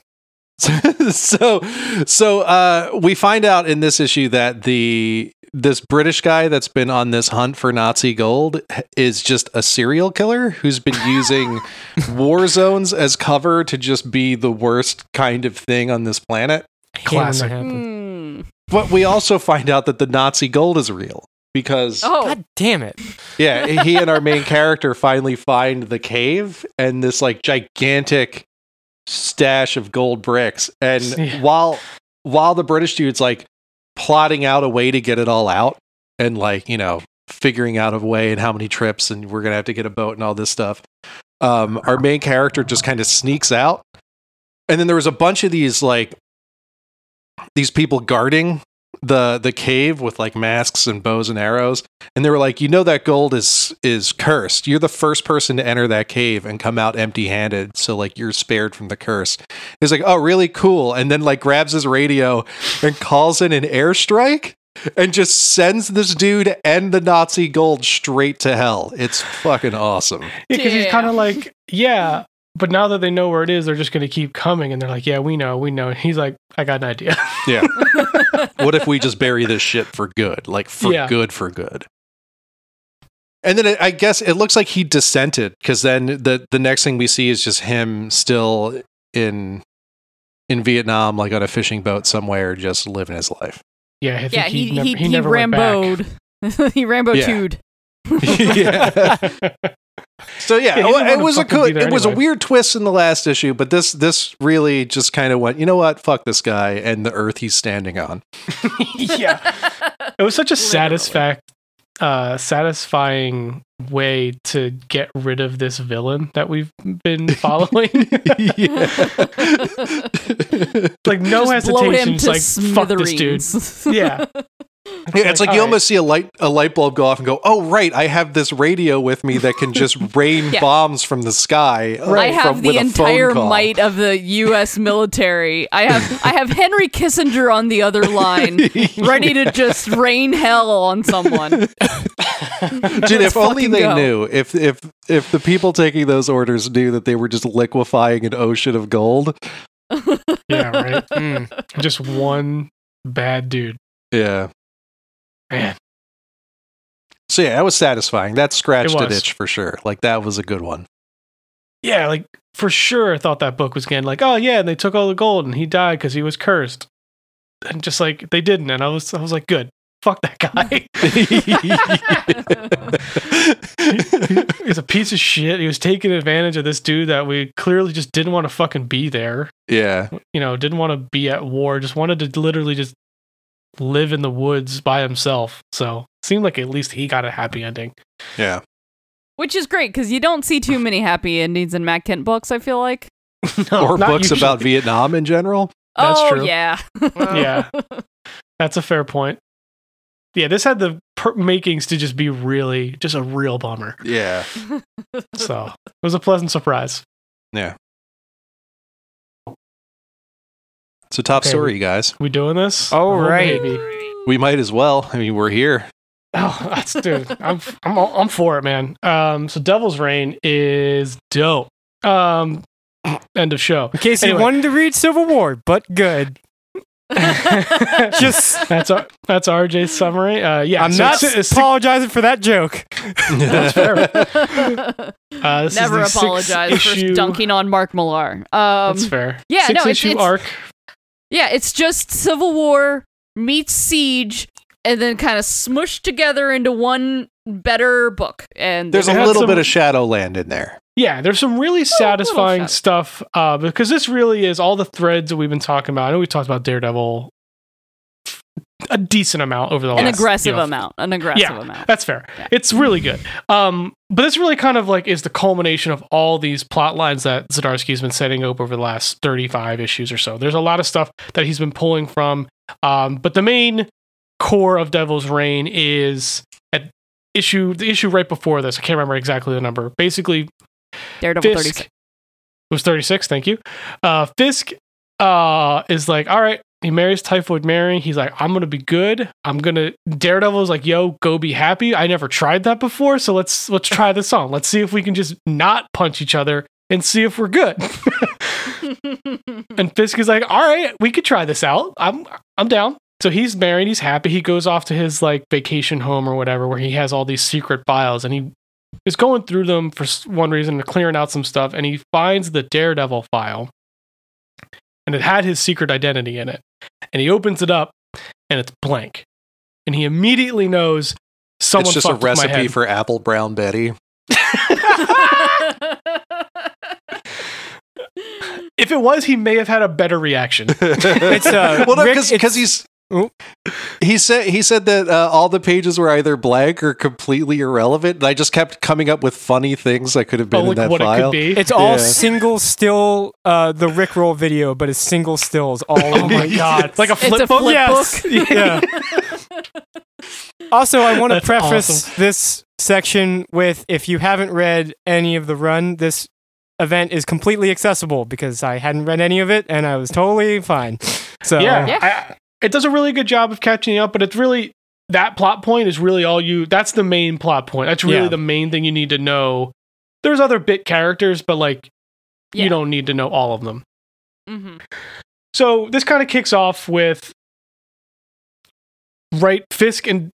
so so uh, we find out in this issue that the this British guy that's been on this hunt for Nazi gold is just a serial killer who's been using war zones as cover to just be the worst kind of thing on this planet. Hate when that Classic. happens. Hmm. But we also find out that the Nazi gold is real because Oh, God damn it! yeah, he and our main character finally find the cave and this like gigantic stash of gold bricks. And Yeah. while while the British dude's like plotting out a way to get it all out and like, you know, figuring out a way and how many trips and we're gonna have to get a boat and all this stuff. Um, our main character just kind of sneaks out. And then there was a bunch of these like these people guarding the the cave with like masks and bows and arrows and they were like you know that gold is is cursed. You're the first person to enter that cave and come out empty handed so like you're spared from the curse. He's like oh really cool. And then like grabs his radio and calls in an airstrike and just sends this dude and the nazi gold straight to hell. It's fucking awesome. Yeah, because he's kind of like, yeah, but now that they know where it is, they're just going to keep coming. And they're like, yeah, we know, we know. And he's like, I got an idea. yeah what if we just bury this shit for good like for Yeah. good for good and then it, i guess it looks like he dissented because then the the next thing we see is just him still in in vietnam like on a fishing boat somewhere just living his life yeah, I think yeah, he, he never, he, he, he, never went back. ramboed. he rambo tooed. yeah so yeah, Yeah, he it was a fucking good be there it was a weird twist in the last issue but this this really just kind of went you know what fuck this guy and the earth he's standing on yeah. It was such a Literally. satisfac- uh, satisfying way to get rid of this villain that we've been following. like no Just blow hesitation. to like fuck this dude. Yeah. Yeah, it's like, like, you all almost see a light a light bulb go off and go, "Oh right, I have this radio with me that can just rain Yeah. bombs from the sky." uh, I have from- the with a phone entire might of the U.S. military. I have I have Henry Kissinger on the other line, ready to just rain hell on someone. Dude, if only they go. knew, if if if the people taking those orders knew that they were just liquefying an ocean of gold. Yeah, right. Mm. Just one bad dude. Yeah. Man. So yeah, that was satisfying. That scratched It an itch for sure. Like that was a good one. Yeah, like for sure I thought that book was getting like, oh yeah, and they took all the gold and he died because he was cursed. And just like they didn't, and I was I was like, good. fuck that guy. He's a piece of shit. He was taking advantage of this dude that we clearly just didn't want to fucking be there. yeah. You know, didn't want to be at war. Just wanted to literally just live in the woods by himself. So seemed like at least he got a happy ending. Yeah. Which is great because you don't see too many happy endings in Matt Kindt books. I feel like. No, or books usually. about Vietnam in general. That's oh true. yeah. Yeah. That's a fair point. Yeah, this had the per- makings to just be really, just a real bummer. Yeah. So it was a pleasant surprise. Yeah. So top Okay, story, you guys. We doing this? All Oh, right. baby. We might as well. I mean, we're here. Oh, that's dude. I'm I'm I'm for it, man. Um, so Devil's Reign is dope. Um, end of show. In case Anyway. you wanted to read Civil War, but good. Just, That's our, that's RJ's summary. Uh, yeah, I'm so not it's- it's- apologizing for that joke. That's fair. Uh, this Never the sixth apologize issue- for dunking on Mark Millar. Um, That's fair. yeah, six no, it's- issue it's- arc. Yeah, it's just Civil War meets Siege, and then kind of smushed together into one better book. And There's a little some- bit of Shadowland in there. Yeah, there's some really satisfying shot. stuff uh, because this really is all the threads that we've been talking about. I know we talked about Daredevil a decent amount over the last an last aggressive you know, amount, an aggressive Yeah, amount. That's fair. Yeah. It's really good. Um, but this really kind of like is the culmination of all these plot lines that Zdarsky's been setting up over the last 35 issues or so. There's a lot of stuff that he's been pulling from. Um, but the main core of Devil's Reign is at issue the issue right before this. I can't remember exactly the number. Basically, Daredevil Fisk 36. It was 36. Thank you. Uh, Fisk uh, is like, all right. He marries Typhoid Mary. He's like, I'm gonna be good. I'm gonna. Daredevil is like, yo, go be happy. I never tried that before, so let's let's try this on. Let's see if we can just not punch each other and see if we're good. and Fisk is like, all right, we could try this out. I'm I'm down. So he's married. He's happy. He goes off to his like vacation home or whatever, where he has all these secret files, and he is going through them for one reason, to clearing out some stuff, and he finds the Daredevil file, and it had his secret identity in it, and he opens it up, and it's blank, and he immediately knows someone it's just a fucked my recipe head. for apple brown Betty. If it was, he may have had a better reaction. It's, uh, well, because it's- he's Oop. He said he said that uh, all the pages were either blank or completely irrelevant. And I just kept coming up with funny things that could have been oh, in that what it file. could be. It's all Yeah. single still, uh, the Rickroll video, but it's single stills all oh my god, it's like a It's flip a book. flip Yes. book. Yeah. Also, I want to preface awesome. this section with if you haven't read any of the run, this event is completely accessible because I hadn't read any of it and I was totally fine. So, yeah, Yeah. I, it does a really good job of catching you up, but it's really that plot point is really all you. That's the main plot point. That's really Yeah. the main thing you need to know. There's other bit characters, but like Yeah. you don't need to know all of them. Mhm. So this kind of kicks off with right Fisk and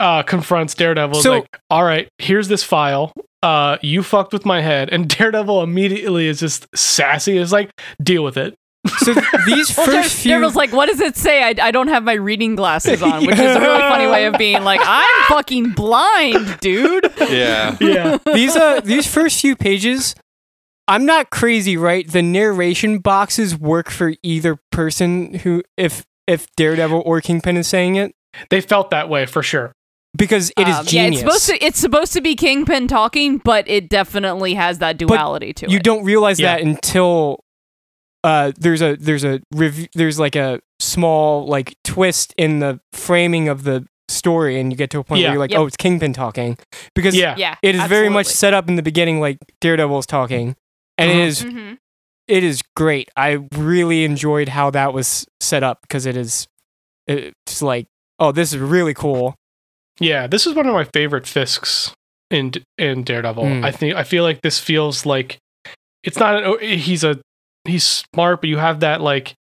uh, confronts Daredevil. So- like, all right, here's this file. Uh, you fucked with my head, and Daredevil immediately is just sassy. Is like, deal with it. So these Well, Dare- first few. Daredevil's like, what does it say? I, I don't have my reading glasses on, which is a really funny way of being like, I'm fucking blind, dude. Yeah. Yeah, these uh these first few pages i'm not crazy right the narration boxes work for either person who if if daredevil or kingpin is saying it they felt that way for sure. because it is Um, yeah, it's supposed to it's supposed to be Kingpin talking, but it definitely has that duality to you it. don't realize Yeah. that until uh there's a there's a rev- there's like a small like twist in the framing of the story and you get to a point Yeah. where you're like Yep. oh it's kingpin talking because Yeah, yeah, it is very much set up in the beginning like daredevil's talking and it Mhm. is Mhm. it is great. I really enjoyed how that was set up because it is it's like oh this is really cool. Yeah, this is one of my favorite Fisks in in Daredevil. Mm. I think I feel like this feels like it's not an, oh, he's a he's smart, but you have that like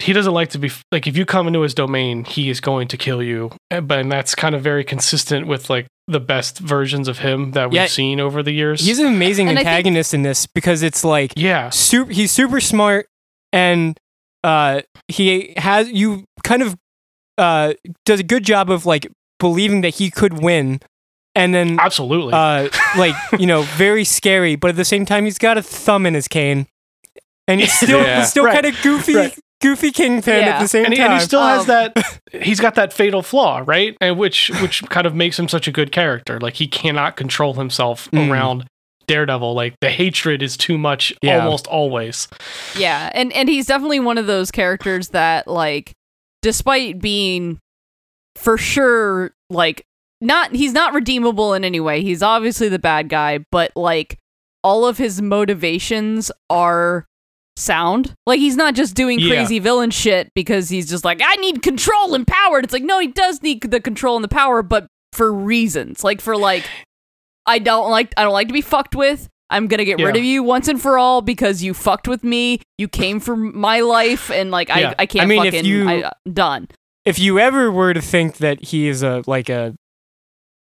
he doesn't like to be like if you come into his domain, he is going to kill you. And- But and that's kind of very consistent with like the best versions of him that we've Yeah. seen over the years. He's an amazing And I think- antagonist in this because it's like yeah, super he's super smart and uh he has you kind of uh, does a good job of like believing that he could win, and then Absolutely. uh, like you know, very scary. But at the same time, he's got a thumb in his cane, and he's still Yeah. he's still Right. kind of goofy, Right. goofy kingpin Yeah. at the same and, he, time. and he still has Um, that he's got that fatal flaw right and which which kind of makes him such a good character like he cannot control himself Mm. around daredevil like the hatred is too much Yeah. almost always Yeah, and and he's definitely one of those characters that like despite being for sure like not he's not redeemable in any way. He's obviously the bad guy, but like all of his motivations are sound. Like he's not just doing Yeah. crazy villain shit because he's just like I need control and power. And it's like no, he does need the control and the power, but for reasons. Like for like I don't like I don't like to be fucked with. I'm gonna get rid of you once and for all because you fucked with me. You came for my life, and like Yeah. I, I can't I mean, fucking. you- I, uh, done. if you ever were to think that he is a like a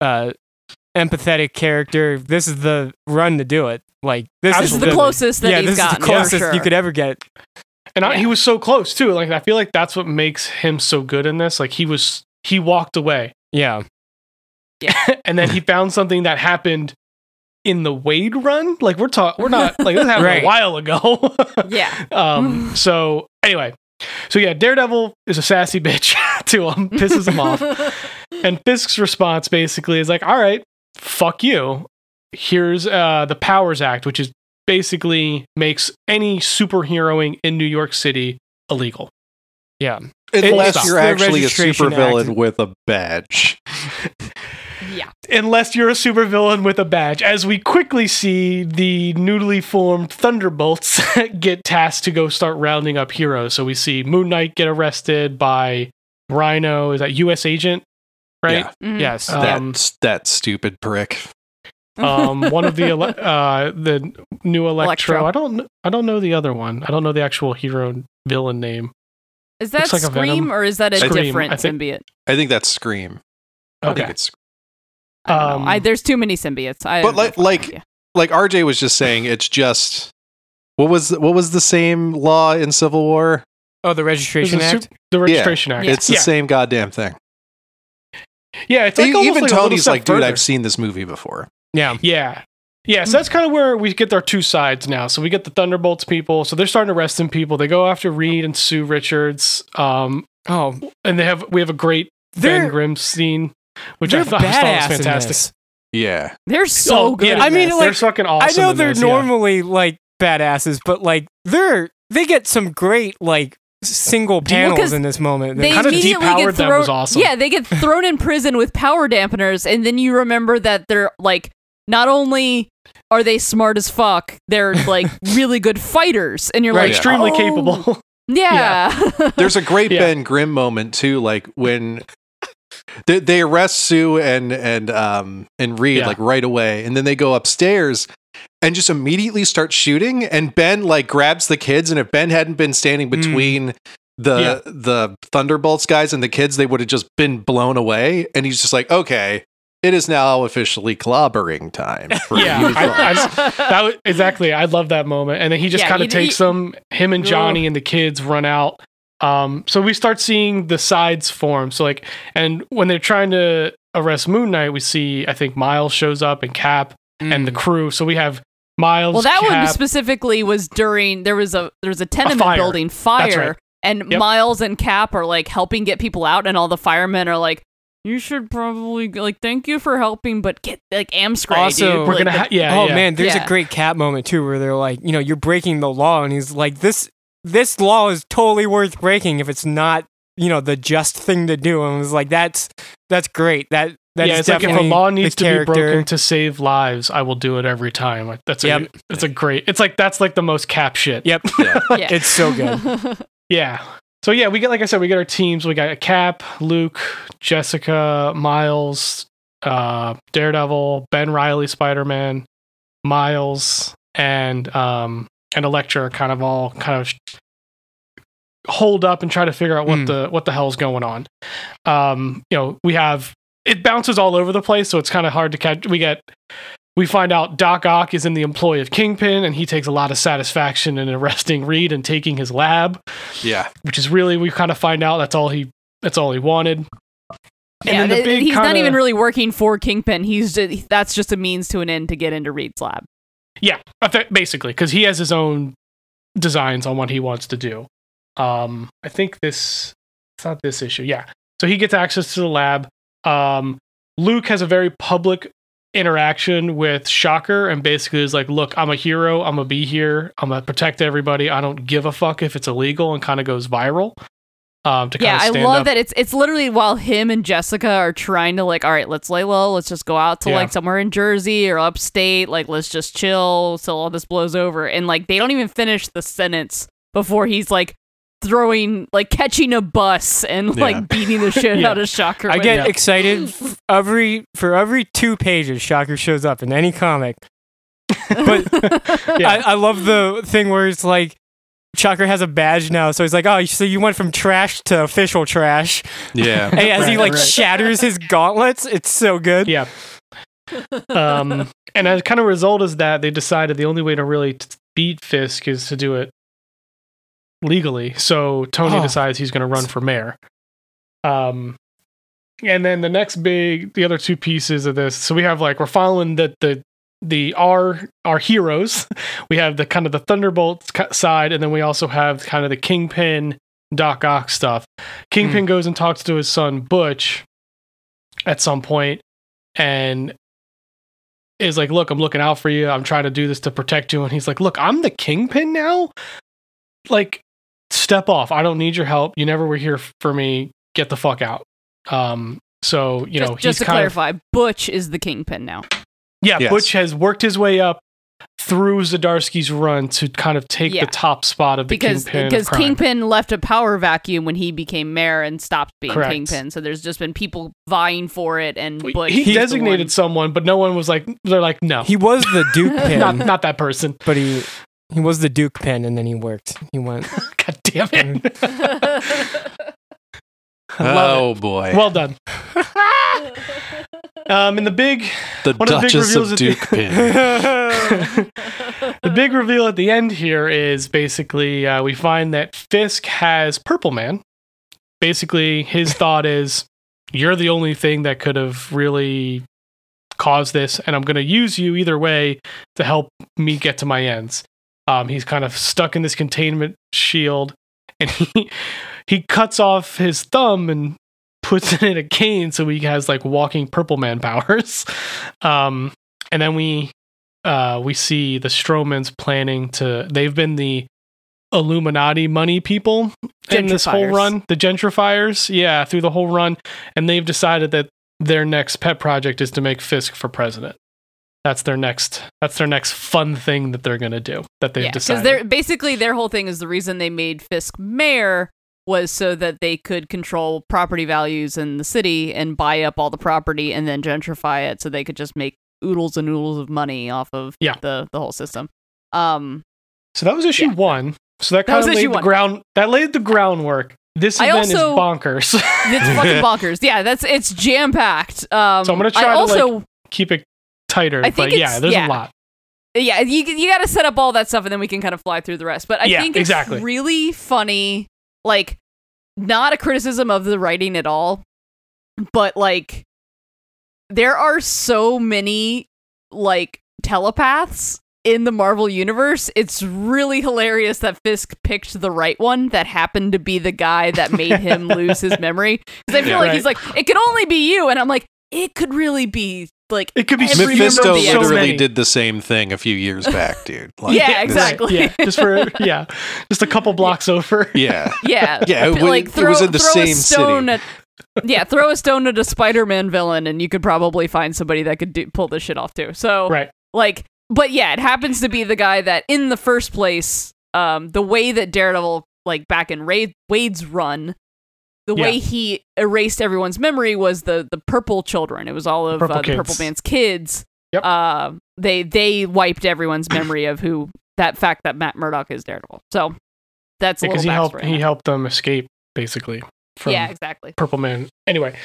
uh empathetic character, this is the run to do it. Like this, This is is the closest that yeah, he's this gotten is the closest for sure. you could ever get. and I, Yeah. he was so close too like i feel like that's what makes him so good in this like he was he walked away Yeah. Yeah, and then he found something that happened in the Waid run like we're talking we're not like this happened Right. a while ago yeah, um so anyway so yeah daredevil is a sassy bitch to him pisses him off And Fisk's response basically is like, all right, fuck you. Here's uh, the Powers Act, which is basically makes any superheroing in New York City illegal. yeah. Unless stops. you're actually a registration supervillain act. with a badge. yeah. Unless you're a supervillain with a badge. As we quickly see the newly formed Thunderbolts get tasked to go start rounding up heroes. So we see Moon Knight get arrested by Rhino. Is that US agent? Right? Yeah. Mhm. Yes. Um, That's that stupid prick. Um one of the ele- uh the new electro. Electro. I don't I don't know the other one. I don't know the actual hero villain name. Is that looks like a Scream Venom. or is that a Scream, I different think- symbiote? I think that's Scream. I Okay. think it's I don't Um. I, there's too many symbiotes. I But have no like- fucking like- idea. like RJ was just saying. It's just what was what was the same law in Civil War? Oh, the There's registration act. sup- the registration act. Yeah. It's the yeah. same goddamn thing. Yeah, it's like almost Even like a little Tony's step like, dude, further. I've seen this movie before. Yeah. Yeah. Yeah, so that's kind of where we get our two sides now. So we get the Thunderbolts people. So they're starting to arrest arresting people. They go after Reed and Sue Richards. Um, Oh, and they have we have a great Ben they're Grimm scene, which they're I thought, I thought was fantastic. Yeah, they're so Oh, good. yeah. I mean, like, they're fucking awesome. I know they're this, yeah. normally like badasses, but like they're they get some great like single panels 'cause in this moment. they kinda immediately depowered get them was awesome. Yeah, they get thrown in prison with power dampeners, and then you remember that they're like not only are they smart as fuck, they're like really good fighters, and you're Right, like extremely "Oh, capable. Yeah, there's a great Yeah. Ben Grimm moment too. Like when they, they arrest Sue and and um and Reed Yeah. like right away, and then they go upstairs and just immediately start shooting. And Ben like grabs the kids, and if Ben hadn't been standing Mm. between the Yeah. the Thunderbolts guys and the kids, they would have just been blown away. And he's just like, okay. It is now officially clobbering time. For Yeah, I- I that was exactly. I love that moment. And then he just Yeah, kind of takes he- them. Him and Johnny and the kids run out. Um, so we start seeing the sides form. So like, and when they're trying to arrest Moon Knight, we see I think Miles shows up and Cap and the crew. So we have Miles. well, that one specifically was during there was a there was a tenement fire. building fire, right. and Yep. Miles and Cap are like helping get people out, and all the firemen are like. You should probably like thank you for helping, but get like Amscray, Also- dude. We're Like, gonna. Ha- yeah. oh yeah. man, there's Yeah. a great cat moment too where they're like, you know, you're breaking the law, and he's like, this this law is totally worth breaking if it's not, you know, the just thing to do. And I was like, that's that's great. That that's yeah, it's like if a law needs to be broken to save lives, I will do it every time. Like that's a Yep. it's a great. It's like that's like the most cap shit. Yep, Yeah. yeah. it's so good. Yeah. So yeah, we get like I said, we get our teams. We got Cap, Luke, Jessica, Miles, uh, Daredevil, Ben Reilly, Spider Man, Miles, and um, and Elektra kind of all kind of hold up and try to figure out what Mm. the what the hell's going on. Um, you know, we have it bounces all over the place, so it's kind of hard to catch. We get we find out Doc Ock is in the employ of Kingpin, and he takes a lot of satisfaction in arresting Reed and taking his lab yeah. which is really we kind of find out that's all he That's all he wanted. And yeah, then the big he's not kinda- even really working for Kingpin. He's just, that's just a means to an end to get into Reed's lab. Yeah, basically, because he has his own designs on what he wants to do. Um, I think this it's not this issue. Yeah, so he gets access to the lab. Um, Luke has a very public interaction with Shocker, and basically is like, "Look, I'm a hero. I'm gonna be here. I'm gonna protect everybody. I don't give a fuck if it's illegal," and kind of goes viral. Um, to Yeah, I love up. that it's it's literally while him and Jessica are trying to like, all right, let's lay low, let's just go out to Yeah. like somewhere in Jersey or upstate, like let's just chill till all this blows over. And like they don't even finish the sentence before he's like throwing like catching a bus and Yeah. like beating the shit Yeah. out of Shocker. I get Yeah. excited every for every two pages Shocker shows up in any comic. But Yeah. I, I love the thing where it's like Shocker has a badge now, so he's like, "Oh, so you went from trash to official trash." Yeah. And as he like right. shatters his gauntlets, it's so good. Yeah. um, and as kind of result is that they decided the only way to really t- beat Fisk is to do it legally. So Tony Oh. decides he's going to run for mayor. Um, and then the next big, the other two pieces of this. So we have like we're following the the the our our heroes. We have the kind of the Thunderbolts side, and then we also have kind of the Kingpin Doc Ock stuff. Kingpin goes and talks to his son Butch at some point, and is like, "Look, I'm looking out for you. I'm trying to do this to protect you." And he's like, "Look, I'm the Kingpin now. Like, step off. I don't need your help. You never were here for me. Get the fuck out." Um. So you just, know, just to kind of clarify, Butch is the Kingpin now. yeah, Yes. Butch has worked his way up through Zdarsky's run to kind of take Yeah. the top spot of the because Kingpin. of because crime. Kingpin left a power vacuum when he became mayor and stopped being Correct. Kingpin. So there's just been people vying for it, and He- Butch he is the designated someone, but no one was like, they're like, no, He was the Duke pin, not not that person. but he he was the Duke pin, and then he worked. He went. God damn it! Love oh boy. Well done. Um, and the big, the one of the big Duchess of at the- Duke Pin. the big reveal at the end here is basically uh, we find that Fisk has Purple Man. Basically, his thought is, "You're the only thing that could have really caused this, and I'm going to use you either way to help me get to my ends." Um, he's kind of stuck in this containment shield, and he he cuts off his thumb and puts it in a cane so he has like walking Purple Man powers. Um, and then we uh, we see the Stromwyns planning to. They've been the Illuminati money people in this whole run, the gentrifiers. Yeah, through the whole run, and they've decided that their next pet project is to make Fisk for president. That's their next. That's their next fun thing that they're gonna do. That they've yeah, because decided. they're basically their whole thing is the reason they made Fisk mayor was so that they could control property values in the city and buy up all the property and then gentrify it so they could just make oodles and oodles of money off of Yeah. the the whole system. Um, So that was issue Yeah. one. So that That kind was of laid the one. ground. That laid the groundwork. This event also- is bonkers. it's fucking bonkers. Yeah, that's it's jam packed. Um, So I'm gonna try I to, also like- Keep it tighter. I think but yeah, there's yeah. a lot. yeah, you you got to set up all that stuff and then we can kind of fly through the rest. But I Yeah, think it's exactly. really funny, like not a criticism of the writing at all, but like there are so many like telepaths in the Marvel universe. It's really hilarious that Fisk picked the right one that happened to be the guy that made him lose his memory. Because I feel Yeah. like Right. he's like, it could only be you, and I'm like, it could really be like It could be Every Mephisto member literally X-Men. did the same thing a few years back, dude. Like, Yeah, this- exactly. Yeah, just for yeah, just a couple blocks over. Yeah. Yeah, Yeah, it like it throw, was in the same a stone city. at yeah, throw a stone at a Spider-Man villain, and you could probably find somebody that could do, pull this shit off too. So, Right. like, but yeah, it happens to be the guy that in the first place, um, the way that Daredevil, like back in Raid, Waid's run, the way he erased everyone's memory was the the Purple Children. It was all of Purple uh, the. Purple Man's kids. Yep. Uh, they they wiped everyone's memory of who that fact that Matt Murdock is Daredevil. So that's Because he helped he helped them escape basically from yeah, exactly. Purple Man. Anyway,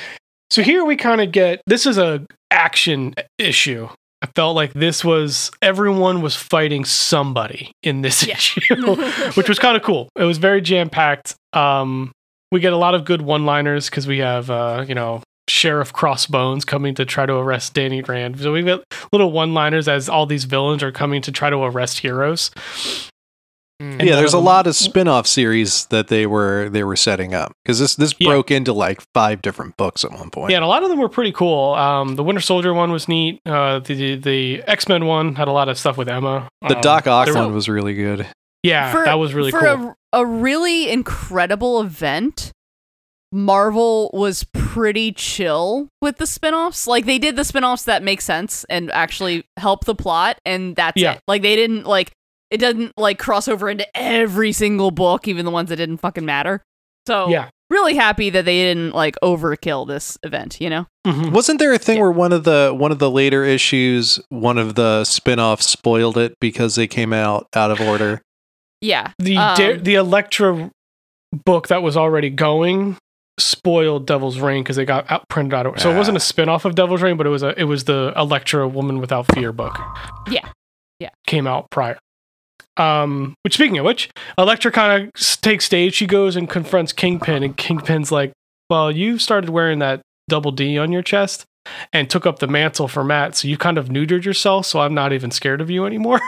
so here we kind of get this is a action issue. I felt like this was everyone was fighting somebody in this Yeah. issue, which was kind of cool. It was very jam packed. Um, we get a lot of good one-liners because we have uh, you know Sheriff Crossbones coming to try to arrest Danny Rand. So we've got little one-liners as all these villains are coming to try to arrest heroes. And yeah, there's of a lot of spin-off series that they were they were setting up because this this Yeah. broke into like five different books at one point. Yeah, and a lot of them were pretty cool. Um, the Winter Soldier one was neat. Uh, the the X Men one had a lot of stuff with Emma. the Um, Doc Ock there were- one was really good. Yeah, For- that was really for cool. a, a really incredible event. Marvel was pretty chill with the spin-offs. Like they did the spin-offs that make sense and actually help the plot and that's Yeah. it. Like they didn't like it doesn't like cross over into every single book, even the ones that didn't fucking matter. So yeah. really happy that they didn't like overkill this event, you know? Mhm. Wasn't there a thing Yeah. where one of the one of the later issues, one of the spin-offs spoiled it because they came out out of order? Yeah. The Um, Da- the Elektra book that was already going spoiled Devil's Reign because they got out printed out. Of, so it wasn't a spin-off of Devil's Reign, but it was a it was the Elektra Woman Without Fear book. Yeah. Yeah. Came out prior. Um, which speaking of which, Elektra kind of takes stage. She goes and confronts Kingpin, and Kingpin's like, "Well, you started wearing that double D on your chest." And took up the mantle for Matt, so you kind of neutered yourself. So I'm not even scared of you anymore.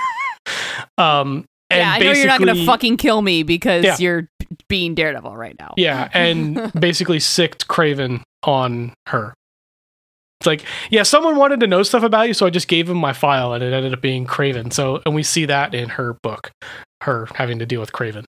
um, and yeah, I know you're not gonna fucking kill me because Yeah. you're being Daredevil right now. Yeah, and basically sicked Kraven on her. It's like, yeah, someone wanted to know stuff about you, so I just gave him my file, and it ended up being Kraven. So, and we see that in her book, her having to deal with Kraven.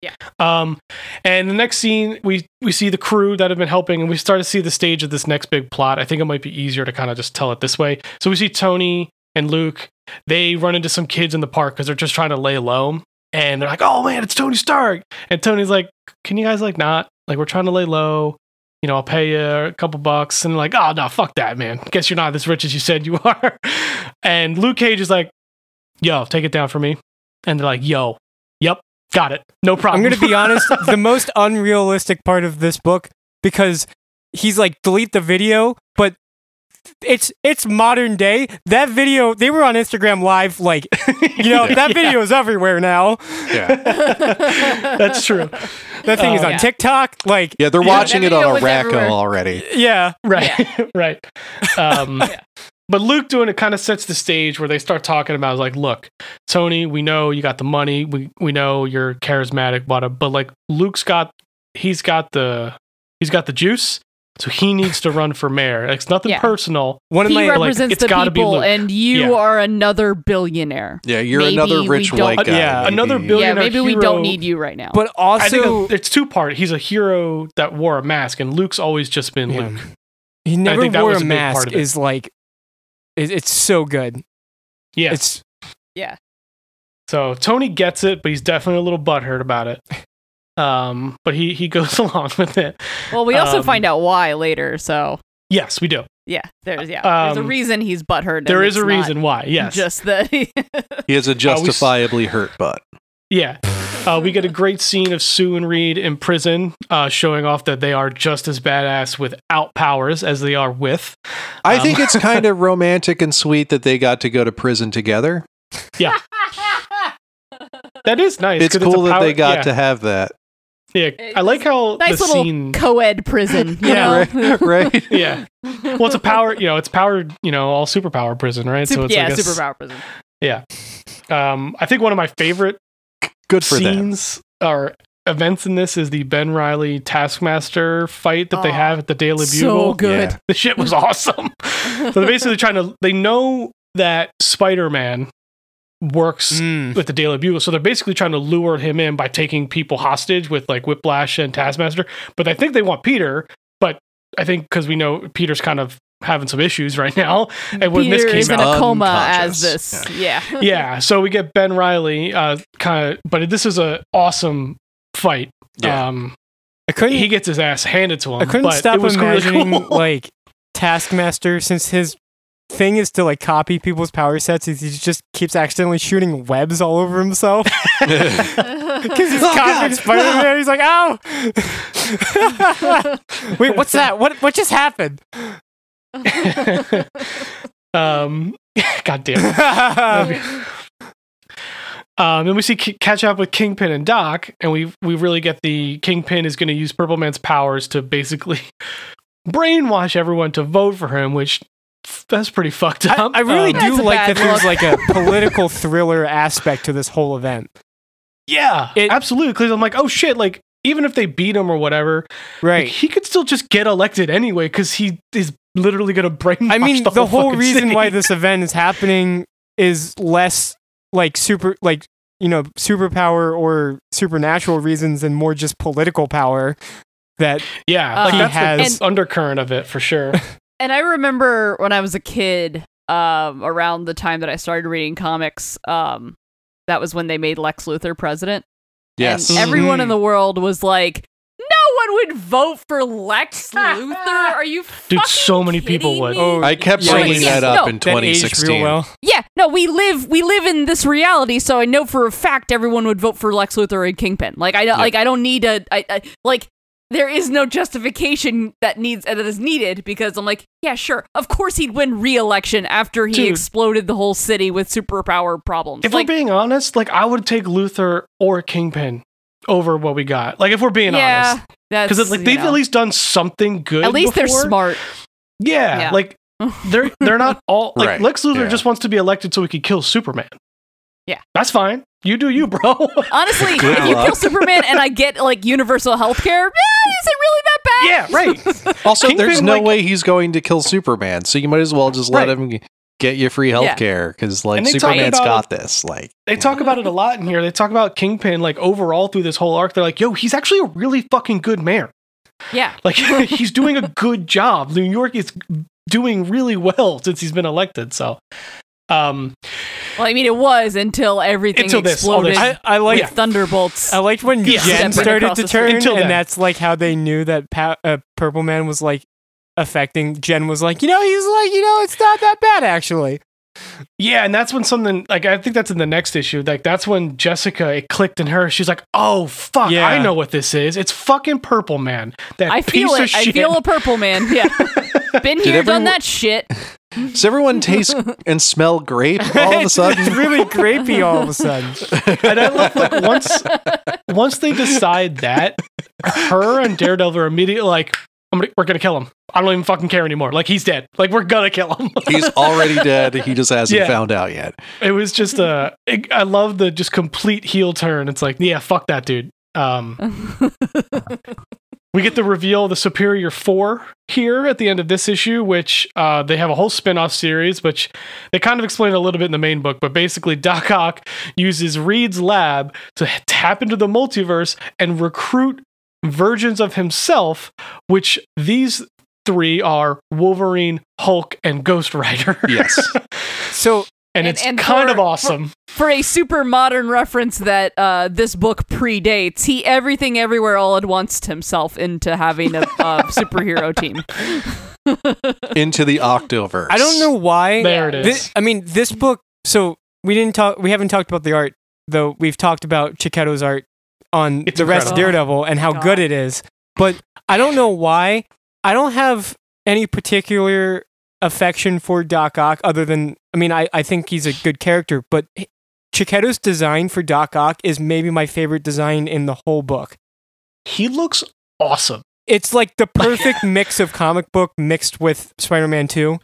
Yeah. Um, and the next scene, we we see the crew that have been helping, and we start to see the stage of this next big plot. I think it might be easier to kind of just tell it this way. So we see Tony and Luke. They run into some kids in the park because they're just trying to lay low, and they're like, "Oh man, it's Tony Stark!" And Tony's like, "Can you guys like not like we're trying to lay low?" You know, I'll pay you a couple bucks. And like, oh, no, fuck that, man. Guess you're not as rich as you said you are. And Luke Cage is like, yo, take it down for me. And they're like, yo, yep, got it. No problem. I'm going to be honest, the most unrealistic part of this book because he's like delete the video, but it's it's modern day. That video they were on Instagram live like you know, that Yeah. video is everywhere now. Yeah, That's true. That thing is Oh, on yeah. TikTok like yeah, they're watching that it on video a was Racco already. yeah. Right, right. Um, But Luke doing it kind of sets the stage where they start talking about like, look, Tony, we know you got the money, we we know you're charismatic, but but like Luke's got he's got the he's got the juice, so he needs to run for mayor. It's nothing Yeah. personal. One of he my like, represents it's the gotta be people, and you Yeah. are another billionaire. Yeah, you're Maybe another rich don't- white uh, guy. Yeah. Another Maybe- billion- yeah, Billionaire maybe we don't need you right now. but I think also it's two part. He's a hero that wore a mask, and Luke's always just been Yeah. Luke. he never think that wore was a a part mask of it. is like it, it's so good. Yeah. It's yeah. So Tony gets it, but he's definitely a little butthurt about it. Um, but he he goes along with it. well, we also um, find out why later. So Yes, we do. yeah, there's yeah, there's a Um, reason he's butthurt. and There is a reason why. Yes. just that. he- He has a s- justifiably hurt butt. yeah. Uh, we get a great scene of Sue and Reed in prison, uh, showing off that they are just as badass without powers as they are with. I Um, think it's kind of romantic and sweet that they got to go to prison together. Yeah. that is nice. It's cool a that they got yeah, to have that. Yeah, I like how nice the little scene. co-ed prison. You Yeah, know? right, right. yeah. Well, it's a power. You know, it's powered. You know, all superpower prison, right? Sup- it's yeah, I guess- superpower prison. Yeah. Um, I think one of my favorite Good for them. scenes or events in this is the Ben Reilly Taskmaster fight that they have at the Daily So Bugle. good. Yeah. The shit was awesome. so they're basically trying to. They know that Spider Man works mm, with the Daily Bugle, so they're basically trying to lure him in by taking people hostage with like Whiplash and Taskmaster. But I think they want Peter. But I think because we know Peter's kind of having some issues right now, and when this came is in a coma as this. Yeah. yeah. So we get Ben Reilly, uh, kind of, but this is a awesome fight. Yeah. Um, I couldn't he gets his ass handed to him. I couldn't but stop it was imagining cool. like Taskmaster since his thing is to like copy people's power sets. is He just keeps accidentally shooting webs all over himself because he's Oh, copying Spider-Man. He's like, "Ow! Wait, what's that? What what just happened?" um, God damn. it. Um, then we see K- catch up with Kingpin and Doc, and we we really get the Kingpin is going to use Purple Man's powers to basically brainwash everyone to vote for him, which f- that's pretty fucked up. I really Um, do like bad that there's like a political thriller aspect to this whole event. yeah, It- absolutely. Because I'm like, oh shit, like even if they beat him or whatever, like, Right. he could still just get elected anyway because he is literally going to brainwash. I mean, the, the, whole fucking reason city. why this event is happening is less like super, like, you know, superpower or supernatural reasons and more just political power that yeah, like Uh, that's He has- the undercurrent of it for sure. And I remember when I was a kid, um, around the time that I started reading comics, um, that was when they made Lex Luthor president. Yes. And everyone in the world was like, no one would vote for Lex Luthor. Are you Dude, so many people kidding would. Oh, I kept Yeah, bringing yes, that up no. in 2016. real well. Yeah, no, we live we live in this reality, so I know for a fact everyone would vote for Lex Luthor and Kingpin. Like I don't like I don't need a I, I like there is no justification that needs that is needed because I'm like, yeah, sure. Of course he'd win re-election after he Dude. exploded the whole city with superpower problems. If like we're being honest, like I would take Luthor or Kingpin over what we got. Like if we're being yeah, honest, that's because like they've know. at least done something good. at least they're smart. Yeah, Yeah. like they're they're not all like Right, Lex Luthor yeah. just wants to be elected so he could kill Superman. Yeah. that's fine. You do you, bro. Honestly, Good if you kill Superman and I get like universal health care, eh, is it really that bad? yeah, right. Also, Kingpin, there's no like- way he's going to kill Superman, so you might as well just let him get you free health care because like And they talk Superman's about- got this. Like They talk about it a lot in here. They talk about Kingpin like overall through this whole arc. They're like, yo, he's actually a really fucking good mayor. Yeah. Like he's doing a good job. New York is doing really well since he's been elected. So, um, Well, I mean, it was until everything Until this, all exploded this. I, I like with thunderbolts. I liked when Yeah. Jen started to turn, Until then. and that's like how they knew that pa- uh, Purple Man was like affecting. Jen was like, you know, he's like, you know, it's not that bad actually. yeah, and that's when something like I think that's in the next issue. Like that's when Jessica it clicked in her. She's like, oh fuck, Yeah. I know what this is. It's fucking Purple Man. That I feel it. of shit. I feel a purple man. Yeah. Been here, everyone- done that shit. Does everyone taste and smell grape all of a it's sudden? really grapey all of a sudden. and I love like once once they decide that her and Daredevil are immediately like, I'm gonna, we're gonna kill him. I don't even fucking care anymore. Like he's dead. Like we're gonna kill him. He's already dead. He just hasn't Yeah. found out yet. it was just a. it- I love the just complete heel turn. It's like, yeah, fuck that dude. Um, we get the reveal of the Superior Four here at the end of this issue, which uh, they have a whole spin off series, which they kind of explain a little bit in the main book. But basically, Doc Ock uses Reed's lab to tap into the multiverse and recruit versions of himself, which these three are Wolverine, Hulk, and Ghost Rider. Yes. So and, And- it's and kind for- of awesome. For a super modern reference that uh, this book predates, he everything everywhere all at once himself into having a, a superhero team. Into the Octoverse. I don't know why. there it is. Thi- I mean, this book. So we didn't talk. We haven't talked about the art, though. We've talked about Checchetto's art on It's the rest of. Daredevil and how God. good it is. But I don't know why. I don't have any particular affection for Doc Ock, other than I mean, I I think he's a good character, but. Checchetto's design for Doc Ock is maybe my favorite design in the whole book. he looks awesome. It's like the perfect mix of comic book mixed with Spider-Man 2.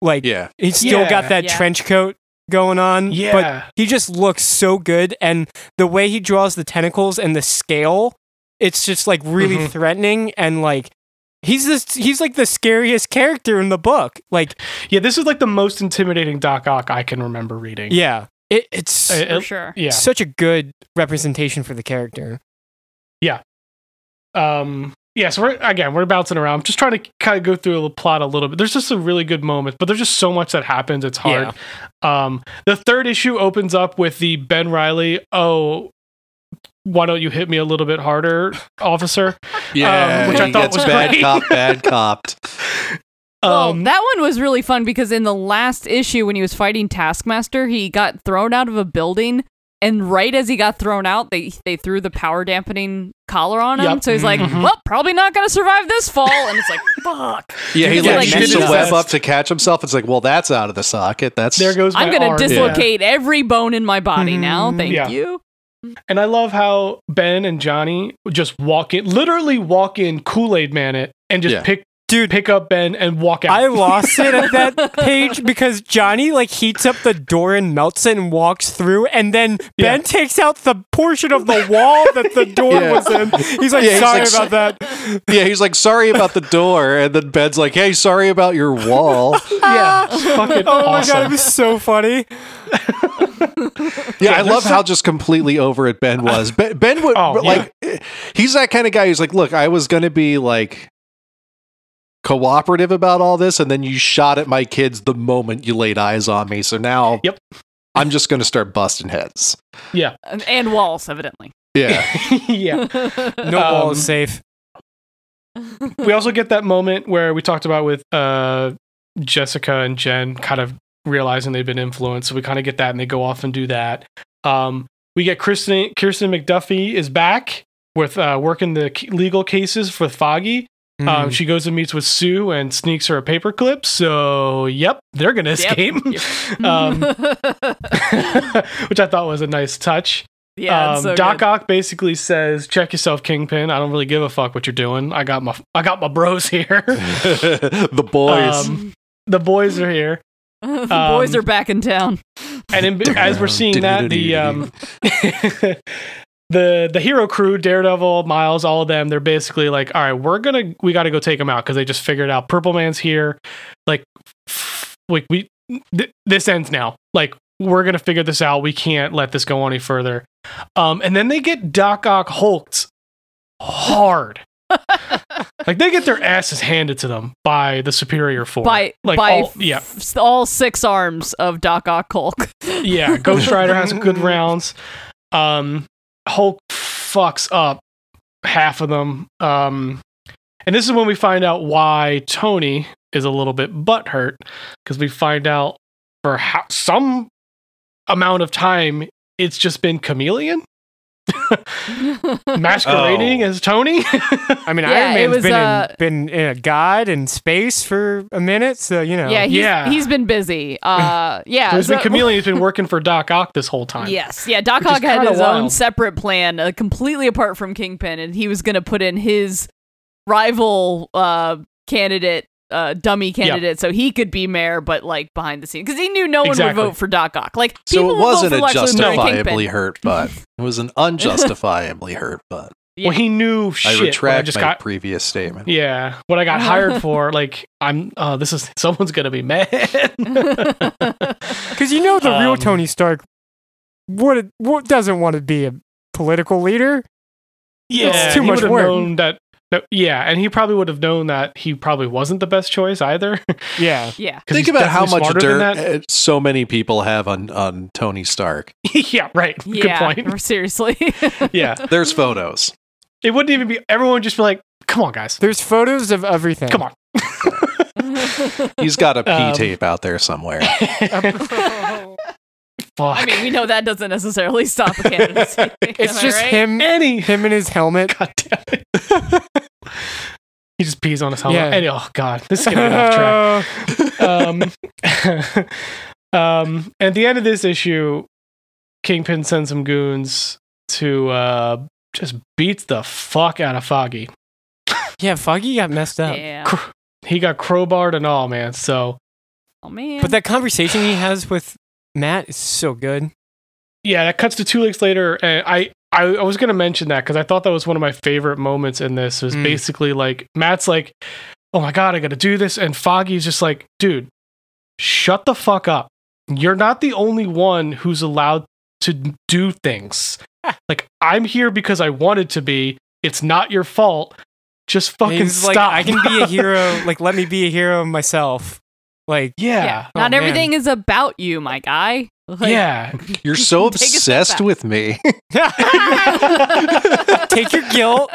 Like Yeah. he's still Yeah. got that Yeah. trench coat going on. yeah. But he just looks so good and the way he draws the tentacles and the scale, it's just like really Mhm. threatening and like he's this he's like the scariest character in the book. Like yeah, this is like the most intimidating Doc Ock I can remember reading. yeah, it, it's Uh, For it- sure. yeah. such a good representation for the character. Yeah. Um. Yeah. So we're again we're bouncing around, just trying to kind of go through the plot a little bit. There's just some really good moments, but there's just so much that happens. It's hard. Um. The third issue opens up with the Ben Reilly. Oh. Why don't you hit me a little bit harder, officer? Yeah. which I thought gets was bad great. cop, bad copped. Well, Um, that one was really fun because in the last issue, when he was fighting Taskmaster, he got thrown out of a building And right as he got thrown out, they they threw the power dampening collar on him. Yep. So he's like, Mhm. "Well, probably not gonna survive this fall." And it's like, "Fuck." Yeah, he Yeah, like like, shoots a web up. up to catch himself. It's like, well, that's out of the socket. That's There goes my I'm gonna arm. dislocate every bone in my body now. Mhm. Thank Yeah. you. And I love how Ben and Johnny just walk in, literally walk in, Kool Aid Man it, and just Yeah. pick Dude, pick up Ben and walk out. I lost it at that page because Johnny like heats up the door and melts it and walks through, and then Yeah. Ben takes out the portion of the wall that the door Yeah. was in. He's like, Yeah, he's sorry like, about that. yeah. He's like, sorry about the door, and then Ben's like, hey, sorry about your wall. yeah, fucking Oh my god, it was so funny. Yeah, I love some- how just completely over it Ben was. Ben, ben would Oh, like he's that kind of guy who's like, look, I was gonna be like cooperative about all this, and then you shot at my kids the moment you laid eyes on me. So now, Yep. I'm just gonna start busting heads. yeah, And, and walls, evidently. Yeah, yeah. No wall Um, is safe. we also get that moment where we talked about with uh, Jessica and Jen kind of realizing they've been influenced. So we kind of get that, and they go off and do that. Um, we get Kristen Kirsten McDuffie is back with uh, working the legal cases with Foggy. Um, Mm. she goes and meets with Sue and sneaks her a paperclip. So, yep, they're gonna Yep. escape, um, which I thought was a nice touch. yeah, um, so Doc good. Ock basically says, "Check yourself, Kingpin. I don't really give a fuck what you're doing. I got my I got my bros here. the boys. Um, the boys are here." The boys um, are back in town. And in, as we're seeing that, the um, the the hero crew, Daredevil, Miles, all of them, they're basically like, "All right, we're gonna we got to go take them out because they just figured out Purple Man's here. Like, like we th- this ends now. Like, we're gonna figure this out. We can't let this go any further." Um, and then they get Doc Ock hulked hard. like they get their asses handed to them by the superior force. by like by all, yeah, f- all six arms of Doc Ock Hulk. yeah, Ghost Rider has some good rounds. Um, Hulk fucks up half of them. Um, and this is when we find out why Tony is a little bit butthurt because we find out for how, some amount of time it's just been Chameleon masquerading Oh. as Tony. I mean, Yeah, Iron it Man's was, been uh, in, been in a god in space for a minute, so you know. yeah, he's, Yeah. he's been busy. Uh, yeah, There's been so- Chameleon who's been working for Doc Ock this whole time. Yes, yeah. Doc Ock had kinda his own separate plan, uh, completely apart from Kingpin, and he was going to put in his rival uh, candidate, uh, dummy candidate, so he could be mayor, but like behind the scenes, because he knew no one Exactly. would vote for Doc Ock. Like so people it wasn't for a Lex Luthor and justifiably hurt butt. It was an unjustifiably hurt butt. Yeah. Well, he knew shit. I when retract just my got previous statement. Yeah, what I got hired for, like, I'm. Oh, this is someone's gonna be mad. Because you know the real Um, Tony Stark what what doesn't want to be a political leader. yeah, It's too he much would've work. Known that, that- yeah, and he probably would have known that he probably wasn't the best choice either. Yeah. yeah, Think about how much dirt uh, so many people have on on Tony Stark. yeah, right. Good point. Seriously. Yeah, There's photos. it wouldn't even be. Everyone would just be like, "Come on, guys, There's photos of everything. come on." He's got a P Um, tape out there somewhere. Fuck. I mean, we know that doesn't necessarily stop a candidacy. It's just right? him any. him in his helmet. God damn it. He just pees on his helmet. Yeah. Any- oh God, this is getting off track. um, um, at the end of this issue, Kingpin sends some goons to uh, just beats the fuck out of Foggy. yeah, Foggy got messed up. Yeah. Cr- He got crowbarred and all, man. So Oh man. But that conversation he has with Matt is so good. yeah, that cuts to two weeks later, and I. I, I was gonna mention that because I thought that was one of my favorite moments in this. Was Mm. basically like Matt's like, "Oh my god, I got to do this," and Foggy's just like, "Dude, shut the fuck up. You're not the only one who's allowed to do things. like I'm here because I wanted to be. It's not your fault. Just fucking stop. like, I can be a hero. Like, let me be a hero myself. Like, yeah, yeah. Oh, Not man. everything is about you, my guy. Like, yeah. You're so Take a step obsessed with me. take your guilt,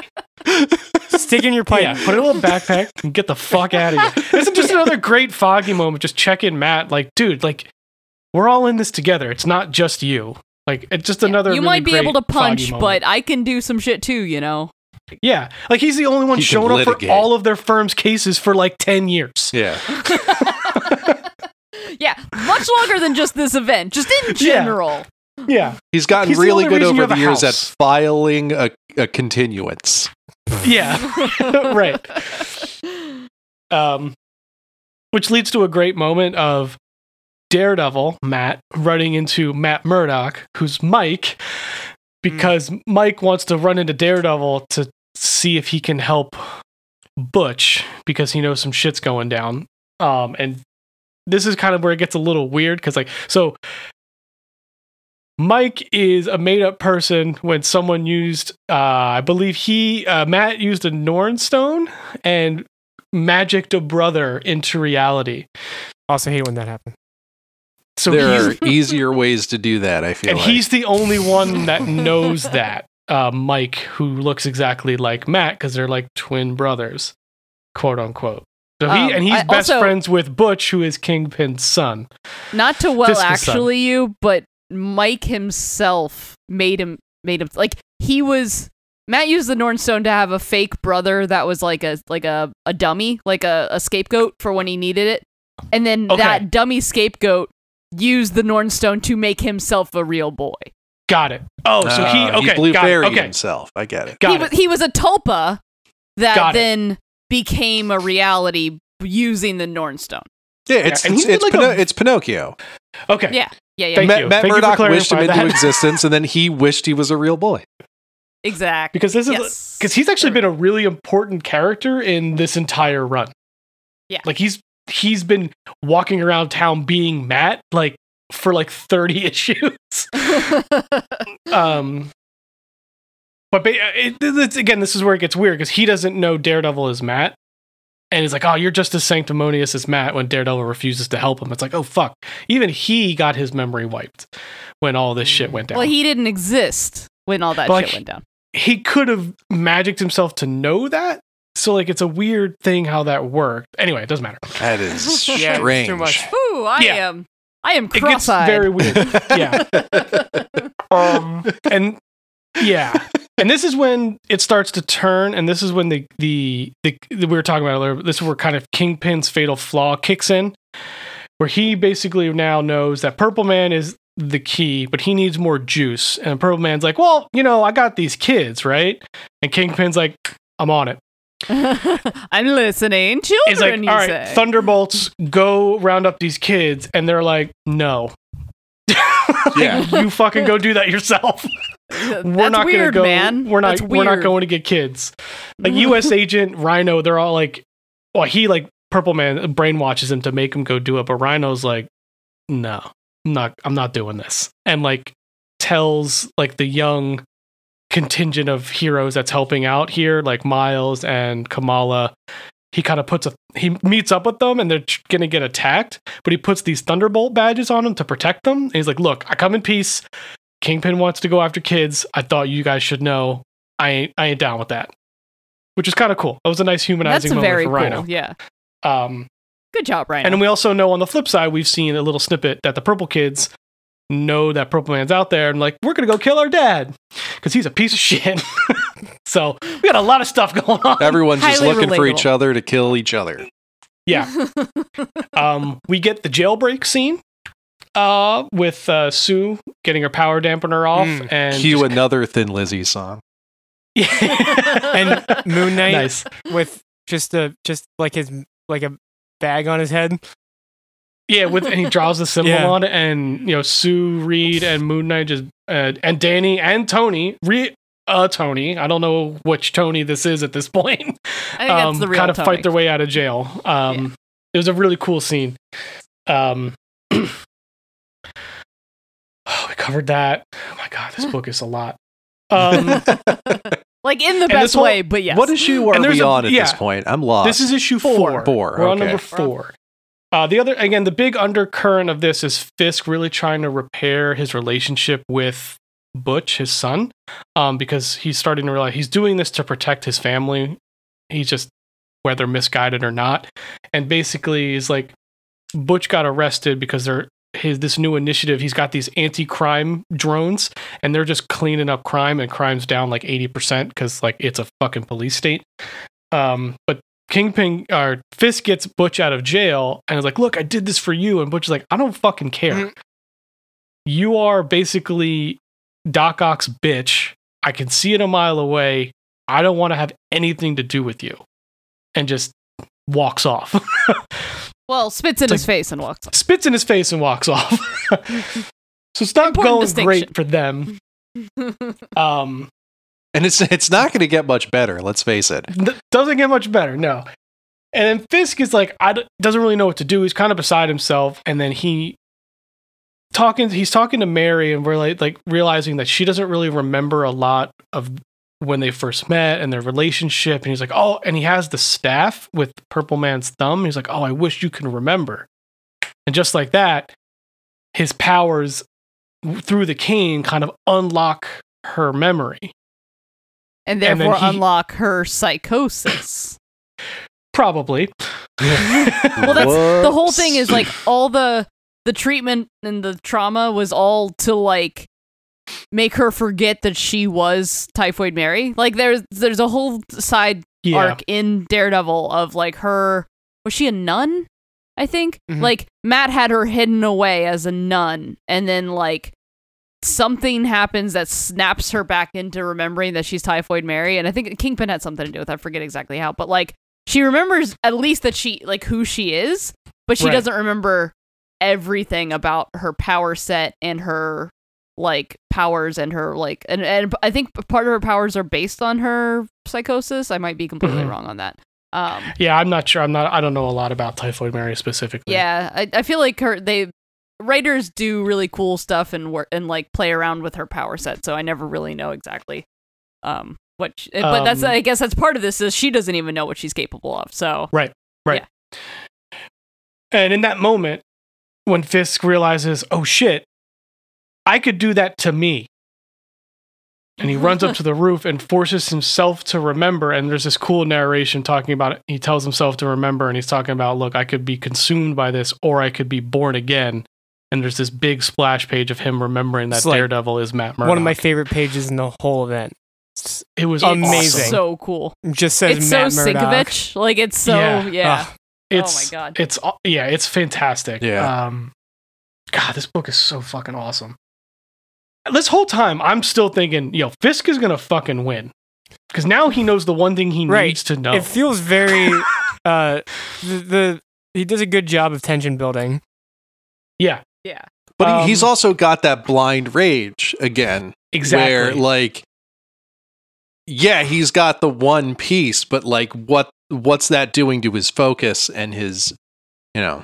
stick in your pipe. Yeah, put it in a little backpack and get the fuck out of here. This is just another great foggy moment. Just check in Matt. Like, dude, like we're all in this together. It's not just you. Like it's just another. you really might be great able to punch, but I can do some shit too, you know. yeah, like he's the only one He showing up for all of their firm's cases for like ten years. Yeah. Yeah, much longer than just this event, just in general. Yeah, He's gotten He's really good over the a years at filing a, a continuance. yeah, right. Um, which leads to a great moment of Daredevil Matt running into Matt Murdock, who's Mike, because Mike wants to run into Daredevil to see if he can help Butch because he knows some shit's going down. Um, and this is kind of where it gets a little weird because, like, so Mike is a made up person when someone used, uh, I believe he, uh, Matt used a Norn stone and magicked a brother into reality. Also hate when that happens. So there are easier ways to do that, I feel and like. he's the only one that knows that. Uh, Mike, who looks exactly like Matt because they're like twin brothers, quote unquote. So he Um, and he's I best also- friends with Butch, who is Kingpin's son. Not to well Fisk's son. actually you, but Mike himself made him made him like he was Matt used the Nornstone to have a fake brother that was like a like a, a dummy, like a, a scapegoat for when he needed it. And then Okay. that dummy scapegoat used the Nornstone to make himself a real boy. Got it. Oh, so he Uh, okay. Blue got Fairy it. Okay, himself. I get it. got he it. was he was a tulpa that Got it. then became a reality using the Nornstone. Yeah, it's and he it's, it's, like Pino- a- it's Pinocchio. okay. Yeah. Yeah, yeah. Thank Matt, you. Matt Thank you Murdock wished him into clarifying existence, and then he wished he was a real boy. Exactly. Because this is Yes. because he's actually been a really important character in this entire run. Yeah. Like he's he's been walking around town being Matt like for like 30 issues. um but ba- it, it's, again this is where it gets weird because he doesn't know Daredevil is Matt. And he's like, "Oh, you're just as sanctimonious as Matt." When Daredevil refuses to help him, it's like, "Oh fuck!" Even he got his memory wiped when all this shit went down. well, he didn't exist when all that But, shit like, went down. he could have magicked himself to know that. So like it's a weird thing how that worked. Anyway, it doesn't matter. That is Yeah, it's strange. too much. Ooh, I Yeah. am. I am It gets cross-eyed. very weird. Yeah. Um and yeah. And this is when it starts to turn, and this is when the the, the, we were talking about earlier. This is where kind of Kingpin's fatal flaw kicks in, where he basically now knows that Purple Man is the key, but he needs more juice. And Purple Man's like, "Well, you know, I got these kids, right?" And Kingpin's like, "I'm on it." I'm listening. He's like, Children, all you right, say. Thunderbolts, go round up these kids, and they're like, no. Like, Yeah. you fucking go do that yourself. That's we're not weird, gonna go. man. We're not. That's We're not going to get kids. Like mm-hmm. U.S. Agent Rhino, they're all like, well, he like Purple Man brainwashes him to make him go do it, but Rhino's like, no, I'm not. I'm not doing this, and like tells like the young contingent of heroes that's helping out here, like Miles and Kamala. He kind of puts a he meets up with them and they're gonna get attacked, but he puts these Thunderbolt badges on them to protect them. And he's like, "Look, I come in peace. Kingpin wants to go after kids. I thought you guys should know. I ain't I ain't down with that." Which is kind of cool. That was a nice humanizing That's moment very for cool. Rhino. Yeah. Um, Good job, Ryan. and then we also know on the flip side, we've seen a little snippet that the Purple Kids know that Purple Man's out there and like, we're gonna go kill our dad because he's a piece of shit. so we got a lot of stuff going on. Everyone's just Highly looking for each other to kill each other. Yeah. Um, we get the jailbreak scene uh, with uh, Sue getting her power dampener off Mm. and Cue just- another Thin Lizzy song. And Moon Knight nice. with just a just like his like a bag on his head. Yeah, with and he draws the symbol Yeah. on it, and you know Sue Reed and Moon Knight just uh, and Danny and Tony, re, uh, Tony. I don't know which Tony this is at this point. I think that's the real kind of Tony. fight their way out of jail. Um, Yeah. It was a really cool scene. Um, we covered that. Oh my god, this book is a lot. Um, like in the best whole- way, but yes. What issue are we a- on at this point? I'm lost. this is issue four. Four, We're on number four. Uh, the other again, the big undercurrent of this is Fisk really trying to repair his relationship with Butch, his son, um, because he's starting to realize he's doing this to protect his family. He's just whether misguided or not, and basically is like Butch got arrested because they're his this new initiative. He's got these anti-crime drones, and they're just cleaning up crime, and crime's down like eighty percent because like it's a fucking police state. Um, but Kingpin or Fisk gets Butch out of jail, and is like, "Look, I did this for you," and Butch is like, "I don't fucking care. Mhm. You are basically Doc Ock's bitch. I can see it a mile away. I don't want to have anything to do with you," and just walks off. well, spits in It's his face and walks off. spits in his face and walks off. so it's not Important going great for them. Um, And it's it's not going to get much better. Let's face it. th- doesn't get much better, no. And then Fisk is like, I d- doesn't really know what to do. He's kind of beside himself, and then he talking. He's talking to Mary, and we're like, like realizing that she doesn't really remember a lot of when they first met and their relationship. And he's like, oh, and he has the staff with Purple Man's thumb. He's like, oh, I wish you can remember. And just like that, his powers through the cane kind of unlock her memory. and And therefore he- unlock her psychosis. Probably. well, that's the whole thing is like all the the treatment and the trauma was all to like make her forget that she was typhoid Mary. Like there's there's a whole side yeah. arc in Daredevil of like her was she a nun? I think Mhm. like Matt had her hidden away as a nun, and then like something happens that snaps her back into remembering that she's typhoid Mary, and I think Kingpin had something to do with. That. I forget exactly how, but like she remembers at least that she like who she is, but she Right. doesn't remember everything about her power set and her like powers and her like and, and I think part of her powers are based on her psychosis. I might be completely Mhm. wrong on that. Um Yeah, I'm not sure. I'm not. I don't know a lot about Typhoid Mary specifically. yeah, I, I feel like her they writers do really cool stuff and work and like play around with her power set. So I never really know exactly um what. She, but that's Um, I guess that's part of this is she doesn't even know what she's capable of. So right, right. Yeah. And in that moment, when Fisk realizes, "Oh shit, I could do that to me," and he runs up to the roof and forces himself to remember. And there's this cool narration talking about it. He tells himself to remember, and he's talking about, "Look, I could be consumed by this, or I could be born again." And there's this big splash page of him remembering that like Daredevil is Matt Murdock. One of my favorite pages in the whole event. It was it's Amazing. so cool. Just says It's Matt so Murdock. Sinkovich. Like it's so Yeah. yeah. Ugh. It's, oh my god. It's yeah, it's fantastic. Yeah. Um, God, this book is so fucking awesome. This whole time, I'm still thinking, yo, Fisk is gonna fucking win because now he knows the one thing he Right. needs to know. It feels very. uh, the, the he does a good job of tension building. yeah, yeah. But he, he's Um, also got that blind rage again, exactly. where like, yeah, he's got the one piece, but like, what what's that doing to his focus and his, you know?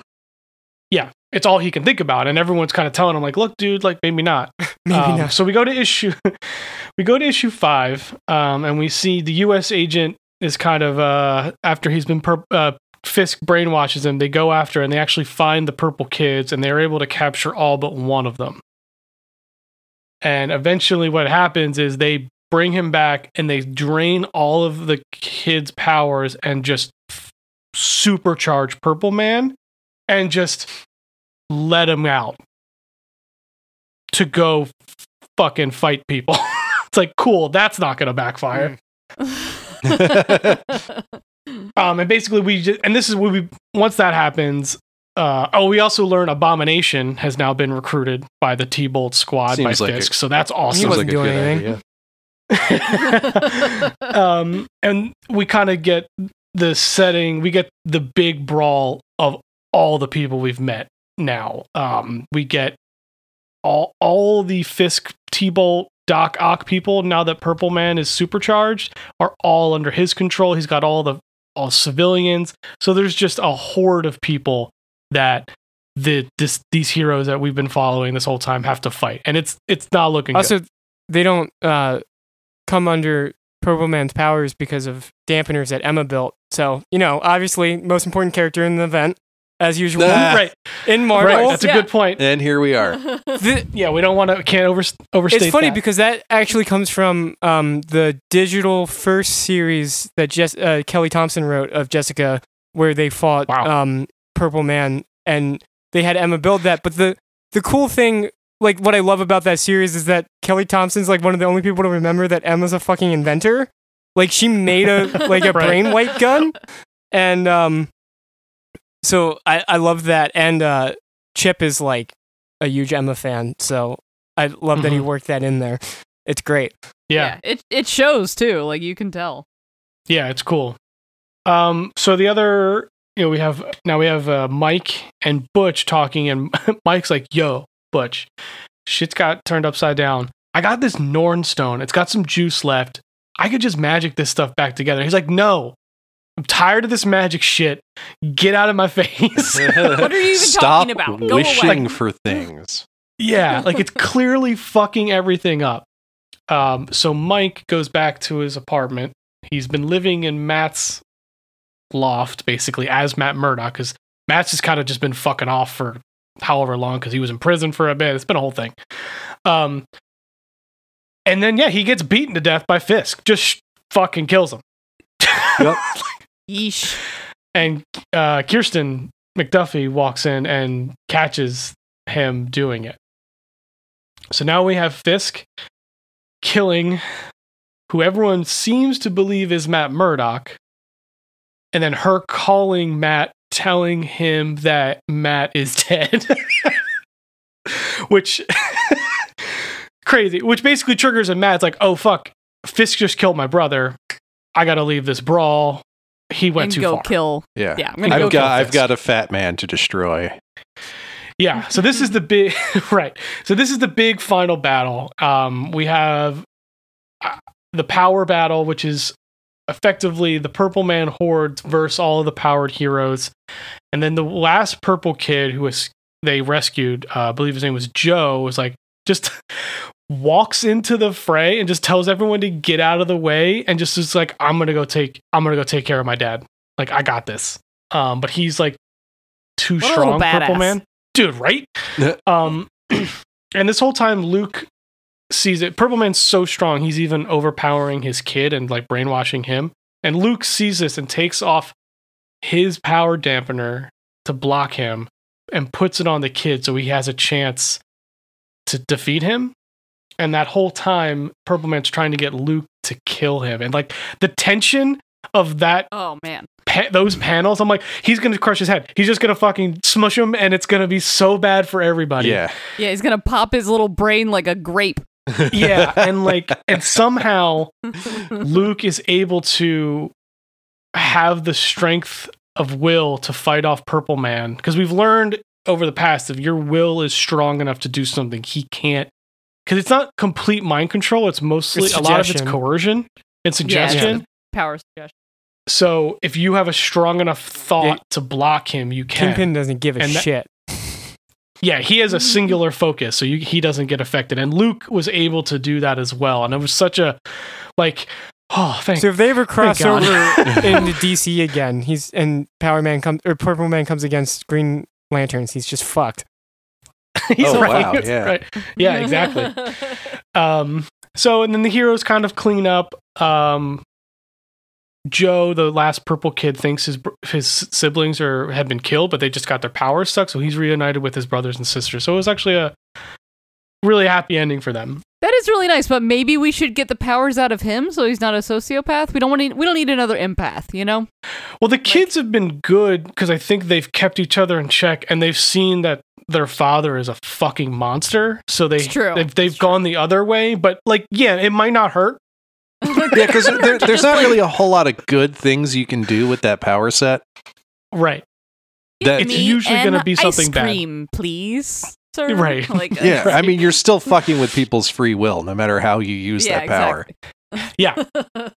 yeah, it's all he can think about, and everyone's kind of telling him like, look, dude, like maybe not. Maybe Um, not. So we go to issue, we go to issue five, um, and we see the U.S. agent is kind of uh, after he's been per- uh, Fisk brainwashes him. They go after and they actually find the purple kids, and they're able to capture all but one of them. And eventually, what happens is they bring him back and they drain all of the kids' powers and just supercharge Purple Man and just let him out to go fucking fight people. it's like, cool, that's not going to backfire. Um, and basically, we just, and this is what we, once that happens, uh, oh, we also learn Abomination has now been recruited by the T Bolt squad Seems by like Fisk. a- so that's awesome. He awesome. wasn't doing anything. um, and we kind of get the setting, we get the big brawl of all the people we've met now. Um, we get all all the Fisk T Bolt Doc Ock people now that Purple Man is supercharged are all under his control. He's got all the all civilians. So there's just a horde of people that the this these heroes that we've been following this whole time have to fight. And it's it's not looking good. Also, they don't uh, come under Purple Man's powers because of dampeners that Emma built. So, you know, obviously, most important character in the event, as usual. Ah. right. in Marvel. Right. That's a good point. And here we are. The- Yeah, we don't want to can't over, overstate. it's funny that. because that actually comes from um, the digital first series that Jess- uh, Kelly Thompson wrote of Jessica, where they fought Wow. um, Purple Man, and they had Emma build that. But the the cool thing, like what I love about that series is that Kelly Thompson's like one of the only people to remember that Emma's a fucking inventor. Like she made a like a Right. brain white gun, and um, so I I love that. And uh, Chip is like a huge Emma fan, so I love that he Mhm. worked that in there. It's great. Yeah. It it shows too. Like you can tell. Yeah, it's cool. Um, so the other, you know, we have now we have uh, Mike and Butch talking, and Mike's like, "Yo, Butch, shit's got turned upside down. I got this Norn stone. It's got some juice left. I could just magic this stuff back together." He's like, "No, I'm tired of this magic shit. Get out of my face." What are you even Stop talking about? Go wishing away. for things. Yeah, like it's clearly fucking everything up. Um, so Mike goes back to his apartment. He's been living in Matt's loft, basically, as Matt Murdock, because Matt's just kind of just been fucking off for however long because he was in prison for a bit. It's been a whole thing. Um, and then yeah, he gets beaten to death by Fisk. Just sh- fucking kills him. Yep. Yeesh. and uh, Kirsten McDuffie walks in and catches him doing it. So now we have Fisk killing who everyone seems to believe is Matt Murdock, and then her calling Matt, telling him that Matt is dead. which crazy, which basically triggers a Matt's like, oh fuck, Fisk just killed my brother. I gotta leave this brawl. He went and too go far. kill. Yeah. Yeah, I'm gonna go I've kill got I've got a fat man to destroy. Yeah. So this is the big right. So this is the big final battle. Um, we have uh, the power battle, which is effectively the Purple Man hordes versus all of the powered heroes, and then the last purple kid who was they rescued, uh, I believe his name was Joe, was like just walks into the fray and just tells everyone to get out of the way and just is like I'm gonna go take I'm gonna go take care of my dad. Like I got this. Um, but he's like too What strong, Purple. Man dude, right? um, and this whole time, Luke sees it. Purple Man's so strong, he's even overpowering his kid and like brainwashing him. And Luke sees this and takes off his power dampener to block him and puts it on the kid so he has a chance to defeat him. And that whole time, Purple Man's trying to get Luke to kill him. And like the tension of that Oh man. pa- those panels, I'm like, he's gonna crush his head. He's just gonna fucking smush him, and it's gonna be so bad for everybody. Yeah. Yeah, he's gonna pop his little brain like a grape. yeah, and like, and somehow Luke is able to have the strength of will to fight off Purple Man because we've learned over the past if your will is strong enough to do something, he can't. Because it's not complete mind control; it's mostly It's a lot of it's coercion and Yeah, suggestion. Power suggestion. So if you have a strong enough thought to block him, you can. Kingpin doesn't give a And that- shit. Yeah, he has a singular focus, so you, he doesn't get affected. And Luke was able to do that as well. And it was such a like, oh, thank. So if they ever cross over into DC again, he's and Power Man comes or Purple Man comes against Green Lanterns, he's just fucked. He's Oh, right. wow, yeah. right. Yeah, exactly. um, so and then the heroes kind of clean up. Um, Joe, the last purple kid, thinks his his siblings are have been killed, but they just got their powers stuck. So he's reunited with his brothers and sisters. So it was actually a really happy ending for them. That is really nice, but maybe we should get the powers out of him so he's not a sociopath. We don't want to, we don't need another empath, you know? Well, the kids have been good because I think they've kept each other in check and they've seen that their father is a fucking monster. So they It's true. they've, they've gone the other way. But like, yeah, it might not hurt. Yeah, because there, there's not really a whole lot of good things you can do with that power set. Right. That- It's usually gonna be something ice bad. cream, please, sir. Right. Like, uh, Yeah, I mean, you're still fucking with people's free will, no matter how you use yeah, that power. exactly.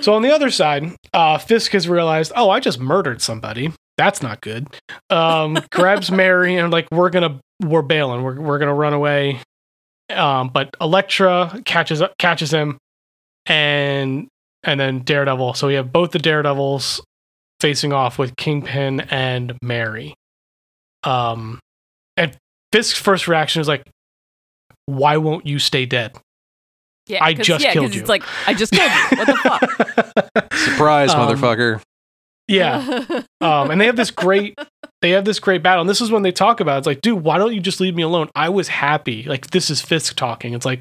So on the other side, uh, Fisk has realized, oh, I just murdered somebody. That's not good. Um, grabs Mary and like, we're gonna we're bailing. We're we're gonna run away. Um, but Elektra catches up, catches him, and and then Daredevil. So we have both the Daredevils facing off with Kingpin and Mary. Um, and Fisk's first reaction is like, "Why won't you stay dead?" Yeah, I 'cause- just yeah, 'cause killed you. It's like I just killed you. What the fuck? Surprise, Um, motherfucker. Yeah. Um, and they have this great they have this great battle. And this is when they talk about it. it's like, dude, why don't you just leave me alone? I was happy. Like this is Fisk talking. It's like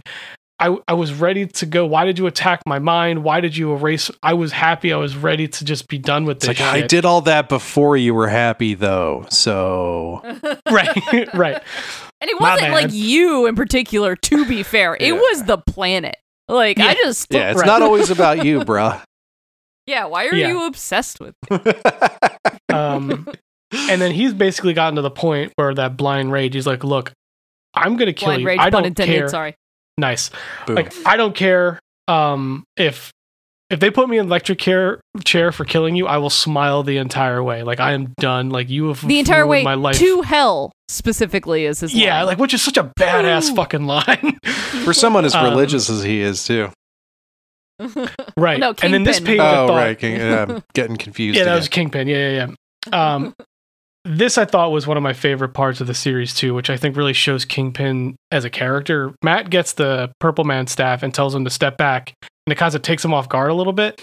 I, I was ready to go. Why did you attack my mind? Why did you erase? I was happy. I was ready to just be done with It's this. like I did all that before you were happy, though. So right, right. And it wasn't like you in particular, to be fair. It Yeah. was the planet. Like, I just. yeah, it's Right. not always about you, bruh. Yeah, why are Yeah. you obsessed with Um, and then he's basically gotten to the point where that blind rage. He's like, look, I'm gonna kill blind you. rage? I don't intended, care. sorry. Nice. Boom. Like I don't care um if if they put me in electric chair chair for killing you, I will smile the entire way. Like I am done. Like you have The entire way my life. to hell, specifically, is his yeah, line. like which is such a badass Ooh. fucking line. For someone as Um, religious as he is, too. Right. No, and then this Kingpin. page I Oh, thought, right. King, yeah, I'm getting confused. Yeah, that again. was Kingpin. Yeah, yeah, yeah. Um, this I thought was one of my favorite parts of the series too, which I think really shows Kingpin as a character. Matt gets the Purple Man staff and tells him to step back, and it kind of takes him off guard a little bit.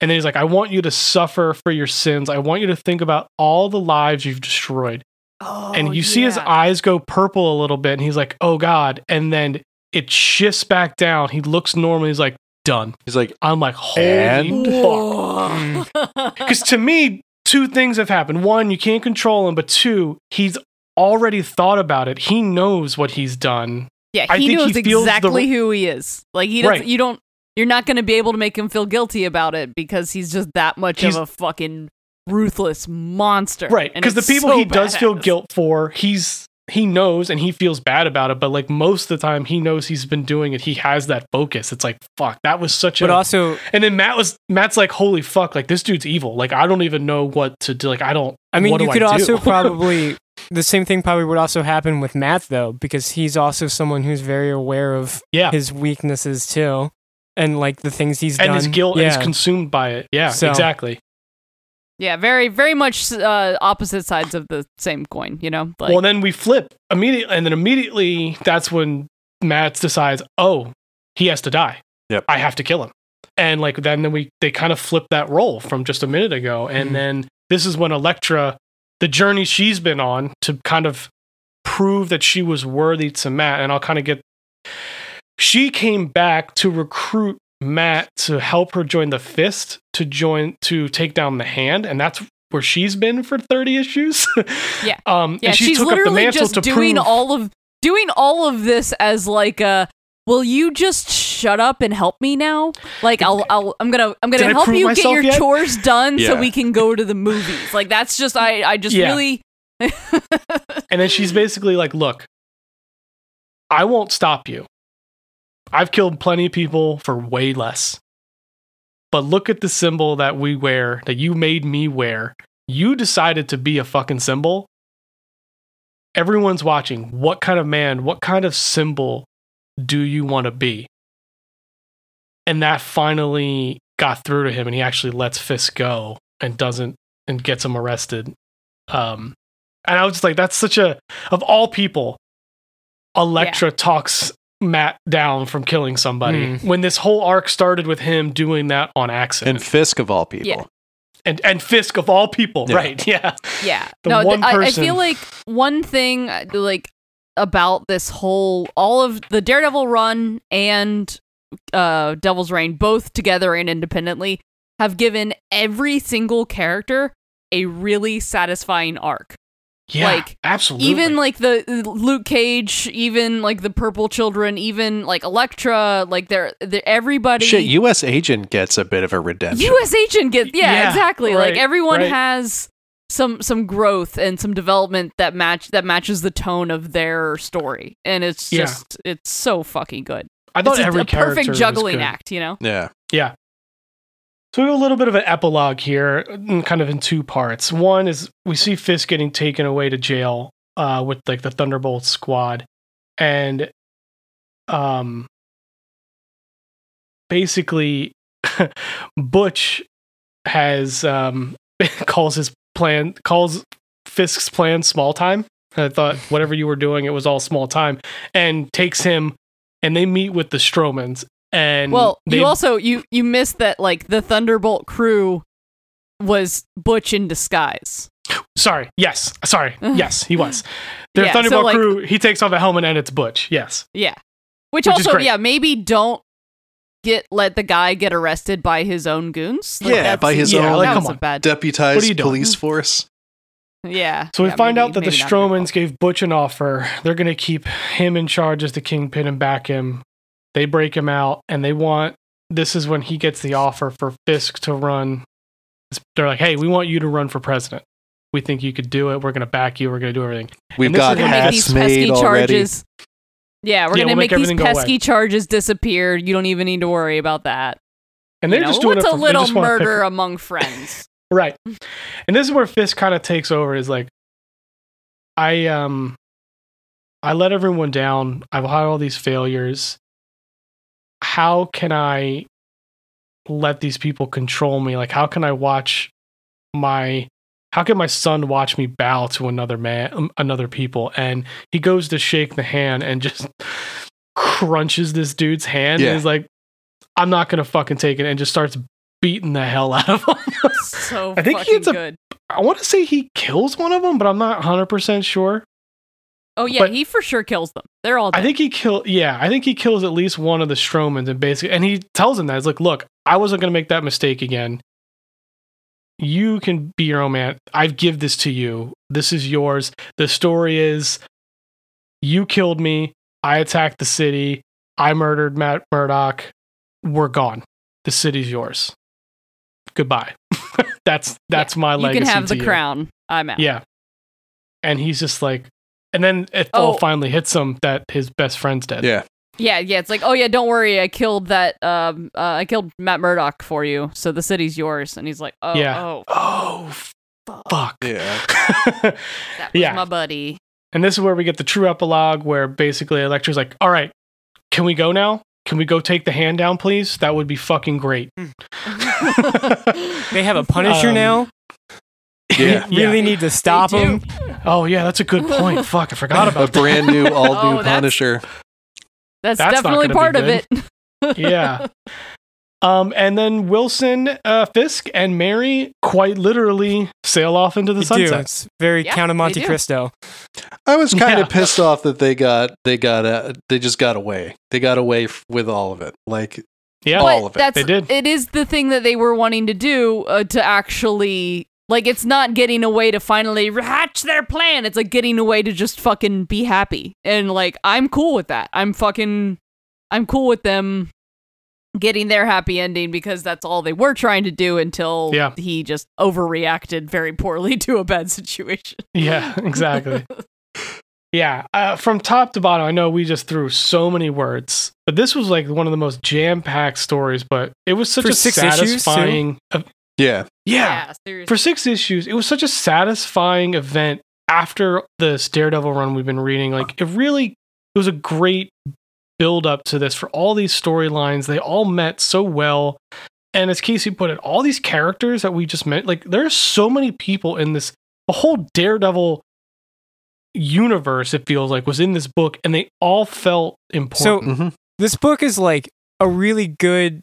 And then he's like, "I want you to suffer for your sins. I want you to think about all the lives you've destroyed." Oh, and you see his eyes go purple a little bit, and he's like, "Oh God!" And then it shifts back down. He looks normal. He's like, "Done." He's like, I'm like, "Holy And? fuck!" Mm. Because to me, two things have happened. One, you can't control him, but two, he's already thought about it. He knows what he's done. yeah, I he think knows he feels the- exactly who he is. Like he doesn't. Right. You don't. You're not going to be able to make him feel guilty about it because he's just that much He's- of a fucking ruthless monster. Right. Because the people so he does feel guilt for, he's he knows and he feels bad about it. But like most of the time, he knows he's been doing it. He has that focus. It's like fuck, that was such But a. also, and then Matt was Matt's like, holy fuck, like this dude's evil. Like I don't even know what to do. Like I don't. I mean, you could also probably the same thing probably would also happen with Matt though, because he's also someone who's very aware of yeah. his weaknesses too, and like the things he's and done. his guilt yeah. is consumed by it. Yeah, So- exactly. Yeah, very, very much uh, opposite sides of the same coin. You know, like well, then we flip immediately, and then immediately that's when Matt decides, oh, he has to die. Yep. I have to kill him. And like then, then we they kind of flip that role from just a minute ago, and Mhm. then this is when Elektra, the journey she's been on to kind of prove that she was worthy to Matt, and I'll kind of get. She came back to recruit Matt to help her join the Fist to join to take down the Hand, and that's where she's been for thirty issues. Yeah. um, yeah, and she she's took up the literally mantle just to doing prove all of doing all of this as like a. Will you just shut up and help me now? Like I'll, I'll I'm gonna I'm gonna I help you get your yet? chores done so we can go to the movies. Like that's just I I just Yeah. really And then she's basically like, look, I won't stop you. I've killed plenty of people for way less. But look at the symbol that we wear, that you made me wear. You decided to be a fucking symbol. Everyone's watching. What kind of man, what kind of symbol do you want to be? And that finally got through to him, and he actually lets Fisk go and doesn't and gets him arrested. Um, and I was just like, that's such a of all people, Elektra talks Matt down from killing somebody Hmm. when this whole arc started with him doing that on accident. and Fisk of all people. Yeah. and and Fisk of all people, Yeah. right? Yeah. Yeah. The no, th- one I, I feel like one thing uh, like about this whole all of the Daredevil run and uh Devil's Reign both together and independently have given every single character a really satisfying arc. Yeah. Like, absolutely. Even like the Luke Cage, even like the Purple Children, even like Elektra, like they're, they're everybody Shit, U.S. agent gets a bit of a redemption. U.S. agent gets yeah, Yeah, exactly. right, like everyone right. has some some growth and some development that match that matches the tone of their story, and it's Yeah. just it's so fucking good. I thought it's a, every a character perfect was juggling good. act, you know. yeah. Yeah. So we have a little bit of an epilogue here, mm, kind of in two parts. One is we see Fisk getting taken away to jail uh, with like the Thunderbolt squad, and um, basically Butch has um calls his plan calls Fisk's plan small time. I thought whatever you were doing, it was all small time, and takes him, and they meet with the Stromwyns. And Well, they, you also you you missed that like the Thunderbolt crew was Butch in disguise. Sorry. Yes. Sorry. Yes, he was. The Yeah, so, Thunderbolt like- crew. He takes off a helmet and it's Butch. Yes. Yeah. Which, Which also, yeah, maybe don't get let the guy get arrested by his own goons. Yeah, by his seems- own- that come on. bad. Deputized What are you doing? police force. Yeah. So we yeah, find maybe- out that the maybe not very well. Stromwyns gave Butch an offer. They're going to keep him in charge as the kingpin and back him. They break him out, and they want. This is when he gets the offer for Fisk to run. They're like, "Hey, we want you to run for president. We think you could do it. We're going to back you. We're going to do everything." We've And this got is We're gonna make hats these made pesky already. charges. Yeah, we're Yeah, gonna we'll make, make these everything go away. pesky charges disappear. You don't even need to worry about that. And they're You know, just doing what's it a for, they little just wanna pick- murder among friends. Right. And this is where Fisk kind of takes over is like I um I let everyone down. I've had all these failures. How can I let these people control me? Like how can I watch my how can my son watch me bow to another man um, another people and he goes to shake the hand and just crunches this dude's hand Yeah. and he's like I'm not going to fucking take it and just starts beating the hell out of him. so I think he fucking gets a- good. I want to say he kills one of them, but I'm not 100% sure. Oh yeah, but- he for sure kills them. They're all dead. I think he kill yeah, I think he kills at least one of the Stromwyns and basically and he tells him that he's like, "Look, I wasn't going to make that mistake again. You can be your own man. I've give this to you. This is yours. The story is you killed me. I attacked the city. I murdered Matt Murdock. We're gone. The city's yours. Goodbye. that's that's my legacy. you can have the you. crown. I'm out. Yeah. And he's just like, and then it Oh. all finally hits him that his best friend's dead. Yeah. Yeah, yeah. It's like, oh yeah, don't worry, I killed that. Um, uh, I killed Matt Murdock for you, so the city's yours. And he's like, oh, Yeah. oh, Oh, fuck. Yeah. that was Yeah. my buddy. and this is where we get the true epilogue where basically Elektra's like, all right, can we go now? Can we go take the hand down, please? That would be fucking great. They have a Punisher Um, now. Yeah. We really need to stop him. Oh, yeah, that's a good point. Fuck, I forgot about A about brand new, all Oh, new that's- Punisher. That's, That's not definitely gonna be part of good. it. Yeah. Um, and then Wilson, uh, Fisk, and Mary quite literally sail off into the They do. sunset. It's very Yeah, Count of they Monte do. Cristo. I was kind Yeah. of pissed off that they got they got uh, they just got away. They got away f- with all of it. Like Yeah. All of it. That's, They did. It is the thing that they were wanting to do uh, to actually. Like, it's not getting away to finally hatch their plan. It's like getting away to just fucking be happy. And, like, I'm cool with that. I'm fucking. I'm cool with them getting their happy ending because that's all they were trying to do until Yeah. he just overreacted very poorly to a bad situation. Yeah, exactly. yeah, uh, from top to bottom, I know we just threw so many words, but this was like one of the most jam-packed stories. But it was such For a six issues, too? satisfying. yeah, yeah, seriously. for six issues, it was such a satisfying event after the Daredevil run we've been reading. Like it really, it was a great build up to this for all these storylines. They all met so well. And as Casey put it, all these characters that we just met, like there are so many people in this, the whole Daredevil universe, it feels like, was in this book, and they all felt important. hmm This book is like a really good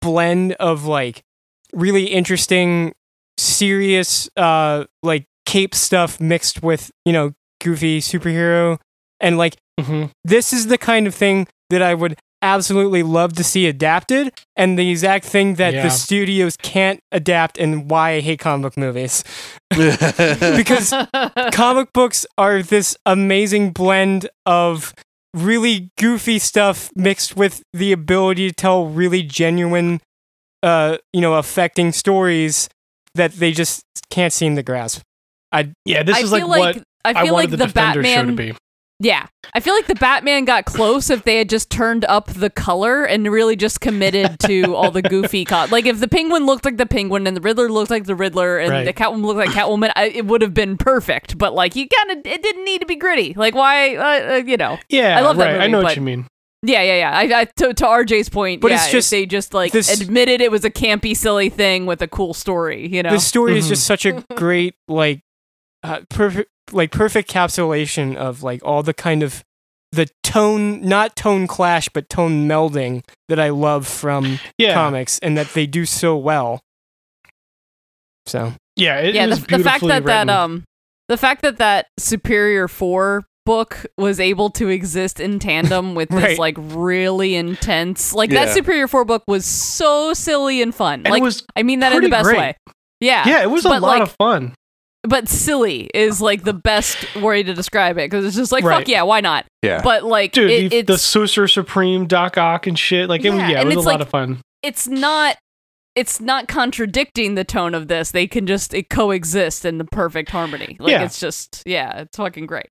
blend of like really interesting, serious, uh, like cape stuff mixed with you know goofy superhero, and like Mhm. this is the kind of thing that I would absolutely love to see adapted, and the exact thing that Yeah. the studios can't adapt, and why I hate comic book movies because comic books are this amazing blend of really goofy stuff mixed with the ability to tell really genuine uh you know affecting stories that they just can't seem to grasp I Yeah, this I is like, like, what I I, feel wanted like the, the, Defender show to be. Yeah. I feel like the Batman got close if they had just turned up the color and really just committed to all the goofy co- like if the penguin looked like the penguin and the Riddler looked like the Riddler and Right. the Catwoman looked like Catwoman, I, it would have been perfect. But like you kind of it didn't need to be gritty. Like why uh, uh, you know. Yeah, I love that right. I movie, know what you mean. Yeah, yeah, yeah. I, I to, to RJ's point, But yeah, it's just they just like this- admitted it was a campy silly thing with a cool story, you know. the story is Mhm. just such a great like uh, perfect like perfect capsulation of like all the kind of the tone not tone clash but tone melding that i love from Yeah, comics and that they do so well So Yeah, it, yeah, it was the, the fact that written. that um the fact that that Superior 4 book was able to exist in tandem with this like really intense like that Superior 4 book was so silly and fun. And like it was I mean that in the best great. way. Yeah. yeah, it was a lot like, of fun. but silly is like the best way to describe it because it's just like Right. fuck yeah, why not? Yeah. But like Dude, it, the, it's the Sorcerer Supreme, Doc Ock, and shit. Like, it, was- Yeah, yeah, it was a it's lot like- of fun. it's not it's not contradicting the tone of this. They can just it coexist in the perfect harmony. Like Yeah. it's just yeah, it's fucking great.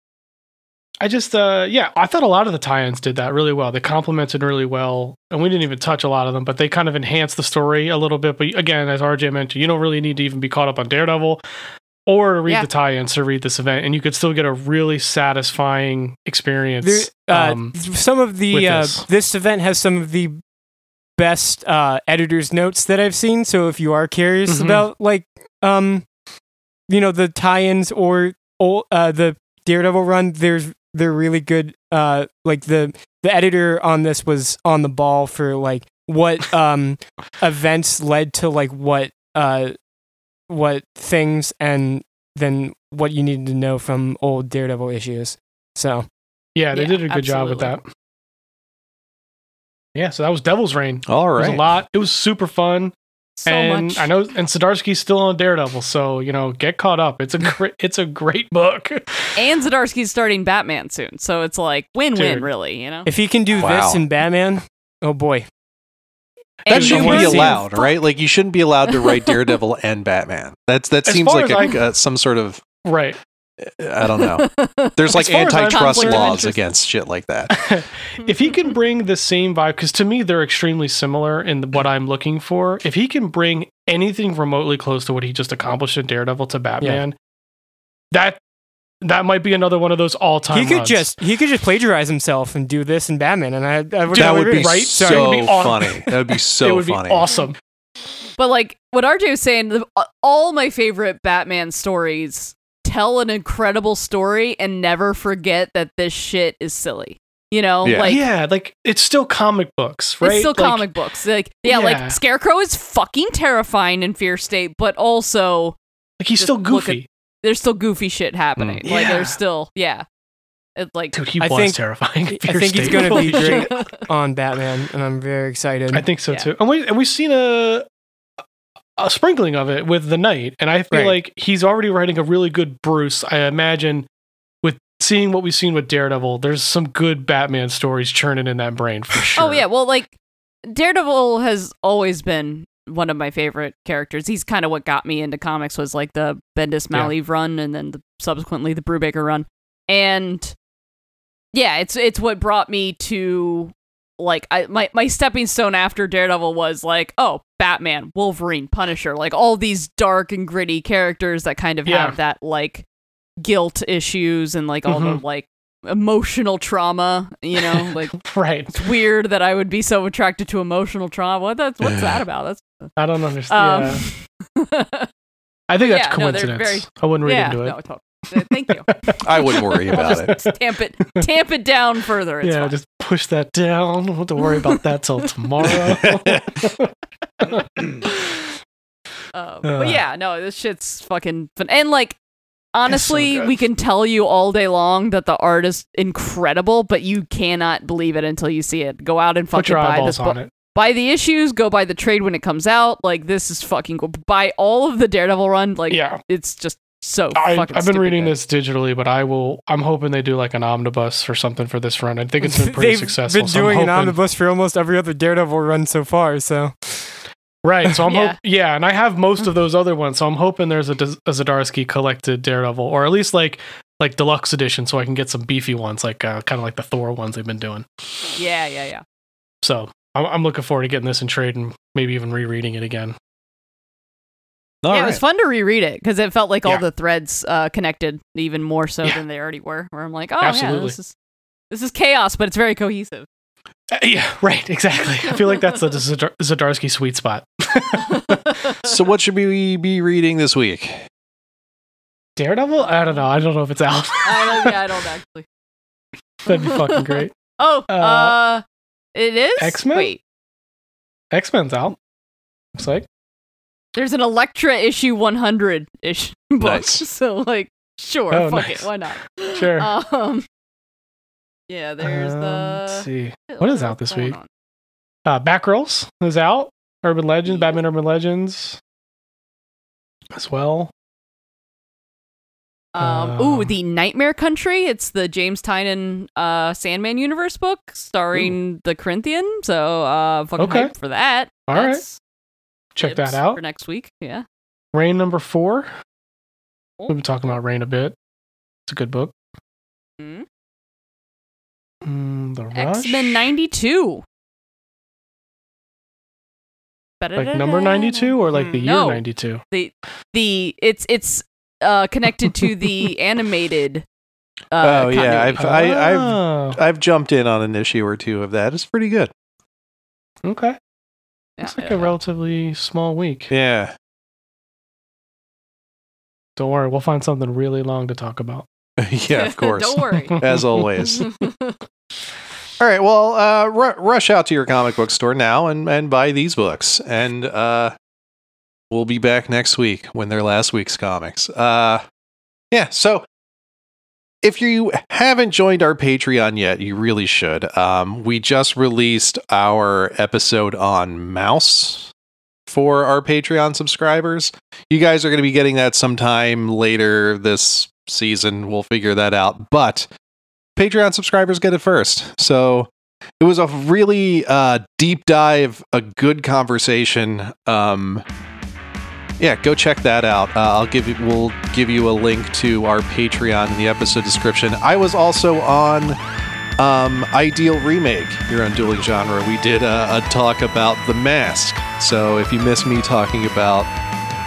I just, uh, yeah, I thought a lot of the tie-ins did that really well. They complemented really well, and we didn't even touch a lot of them, but they kind of enhanced the story a little bit. But again, as RJ mentioned, you don't really need to even be caught up on Daredevil or read Yeah. the tie-ins to read this event, and you could still get a really satisfying experience. There, uh, um, some of the uh, this. this. event has some of the best uh, editor's notes that I've seen. So if you are curious Mhm. about like um, you know, the tie-ins or uh, the Daredevil run, there's they're really good. Uh, like the the editor on this was on the ball for like what um events led to like what uh what things and then what you needed to know from old Daredevil issues. So yeah, they yeah, did a good job with that. Yeah, so that was Devil's Reign. All It was a lot. It was super fun. So and much. I know, and Zdarsky's still on Daredevil, so you know, get caught up. It's a great, it's a great book. And Zdarsky's starting Batman soon, so it's like win-win, Dude. really. You know. If he can do Wow. this in Batman, oh boy. That And shouldn't be were- allowed, right? Like you shouldn't be allowed to write Daredevil and Batman. That's that As seems like as a, I- uh, some sort of right. I don't know. There's like As far as I'm antitrust laws against shit like that. if he can bring the same vibe, because to me they're extremely similar in what I'm looking for. If he can bring anything remotely close to what he just accomplished in Daredevil to Batman, that that might be another one of those all time. He could just he could just plagiarize himself and do this in Batman, and I, I would, Dude, that would be right? so Sorry, it'd be aw- funny. That would be so it would funny. be awesome. But like what RJ was saying, the, all my favorite Batman stories tell an incredible story and never forget that this shit is silly. You know, Yeah. like yeah, like it's still comic books, right? it's still Like, comic books. Like yeah, Yeah. like Scarecrow is fucking terrifying in Fear State, but also Like he's still look at- goofy, there's still goofy shit happening. Mm. Like Yeah. there's still yeah. It's like dude. He I was think- terrifying. I Fear think he's gonna be great on Batman, and I'm very excited. I think so Yeah. too. And we and we've seen a a sprinkling of it with the Knight, and I feel Right. like he's already writing a really good Bruce. I imagine with seeing what we've seen with Daredevil, there's some good Batman stories churning in that brain for oh, sure. Oh yeah, well like Daredevil has always been one of my favorite characters. He's kind of what got me into comics was like the Bendis Yeah. Run and then the, subsequently the Brubaker run. And yeah, it's it's what brought me to like I my my stepping stone after Daredevil was like, oh, Batman, Wolverine, Punisher, like all these dark and gritty characters that kind of Yeah. have that like guilt issues and like all the like emotional trauma, you know, like right. it's weird that I would be so attracted to emotional trauma. What that's what's that about? That's I don't understand. um, yeah. I think that's yeah, no, coincidence. very- I wouldn't read yeah, into it. no, totally. Thank you. I wouldn't worry about just it. tamp it, tamp it down further. It's yeah, fine. just push that down. Don't worry about that till tomorrow. Uh, Ugh. but yeah, no, this shit's fucking fun. And like, honestly, good. we can tell you all day long that the art is incredible, but you cannot believe it until you see it. Go out and fucking buy this book. Buy the issues. Go buy the trade when it comes out. Like this is fucking cool. Buy all of the Daredevil run. Like Yeah. it's just so I. I've been reading this digitally, but I will. I'm hoping they do like an omnibus or something for this run. I think it's been pretty They've successful. been so doing an hoping- omnibus for almost every other Daredevil run so far. So right? So I'm Yeah. hope, yeah, and I have most of those other ones. So I'm hoping there's a, a Zdarsky collected Daredevil, or at least like like deluxe edition, so I can get some beefy ones, like uh, kind of like the Thor ones they've been doing. Yeah, yeah, yeah. So I'm, I'm looking forward to getting this in trade and maybe even rereading it again. All yeah, right. it was fun to reread it because it felt like all the threads uh, connected even more so Yeah. than they already were. Where I'm like, oh yeah, this is this is chaos, but it's very cohesive. Uh, yeah, right. Exactly. I feel like that's the Zadar- Zdarsky sweet spot. So what should we be reading this week? Daredevil? I don't know. I don't know if it's out. I don't, yeah, I don't actually. That'd be fucking great. Oh, uh, Uh, it is X-Men? X Men's out. Looks like. There's an Elektra issue 100 ish book. Nice. So like, sure, Oh, fuck nice. it, why not? Sure. Um, yeah, there's Um, the. Let's see. What is out this week? on? Uh, Backrolls is out. Urban Legends, Batman Urban Legends as well. Um, ooh, Um, the Nightmare Country. It's the James Tynion uh, Sandman universe book starring the Corinthian. So uh, fucking Okay. hyped for that. All right. That's Check that out. for next week. Yeah. Rain number four. Cool. We've been talking about Rain a bit. It's a good book. Mhm. Mm, the Rush. X Men '92. Like number 92 or like the year No. 92? the the it's it's uh connected to the animated. Uh, Oh, yeah, continuity. I've- I- Oh, I've jumped in on an issue or two of that. It's pretty good. okay. Yeah, It's like yeah, a relatively small week. Yeah. Don't worry, we'll find something really long to talk about. yeah, of course. Don't worry. As always. All right. Well, uh, ru- rush out to your comic book store now and, and buy these books. And uh, we'll be back next week when they're last week's comics. Uh, yeah. So if you haven't joined our Patreon yet, you really should. Um, we just released our episode on Mouse for our Patreon subscribers. You guys are going to be getting that sometime later this season. We'll figure that out. But Patreon subscribers get it first. So it was a really uh, deep dive, a good conversation. Um, yeah, go check that out. Uh, I'll give you, we'll give you a link to our Patreon in the episode description. I was also on um, Ideal Remake here on Dueling Genre. We did a, a talk about The Mask. So if you miss me talking about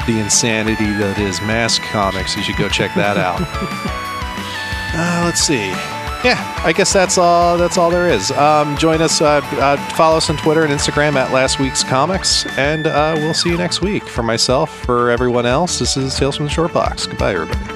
the insanity that is Mask Comics, you should go check that out. uh, let's see yeah, I guess that's all. That's all there is. Um, join us. Uh, uh, follow us on Twitter and Instagram at Last Week's Comics, and uh, we'll see you next week. For myself, for everyone else, this is Tales from the Short Box. Goodbye, everybody.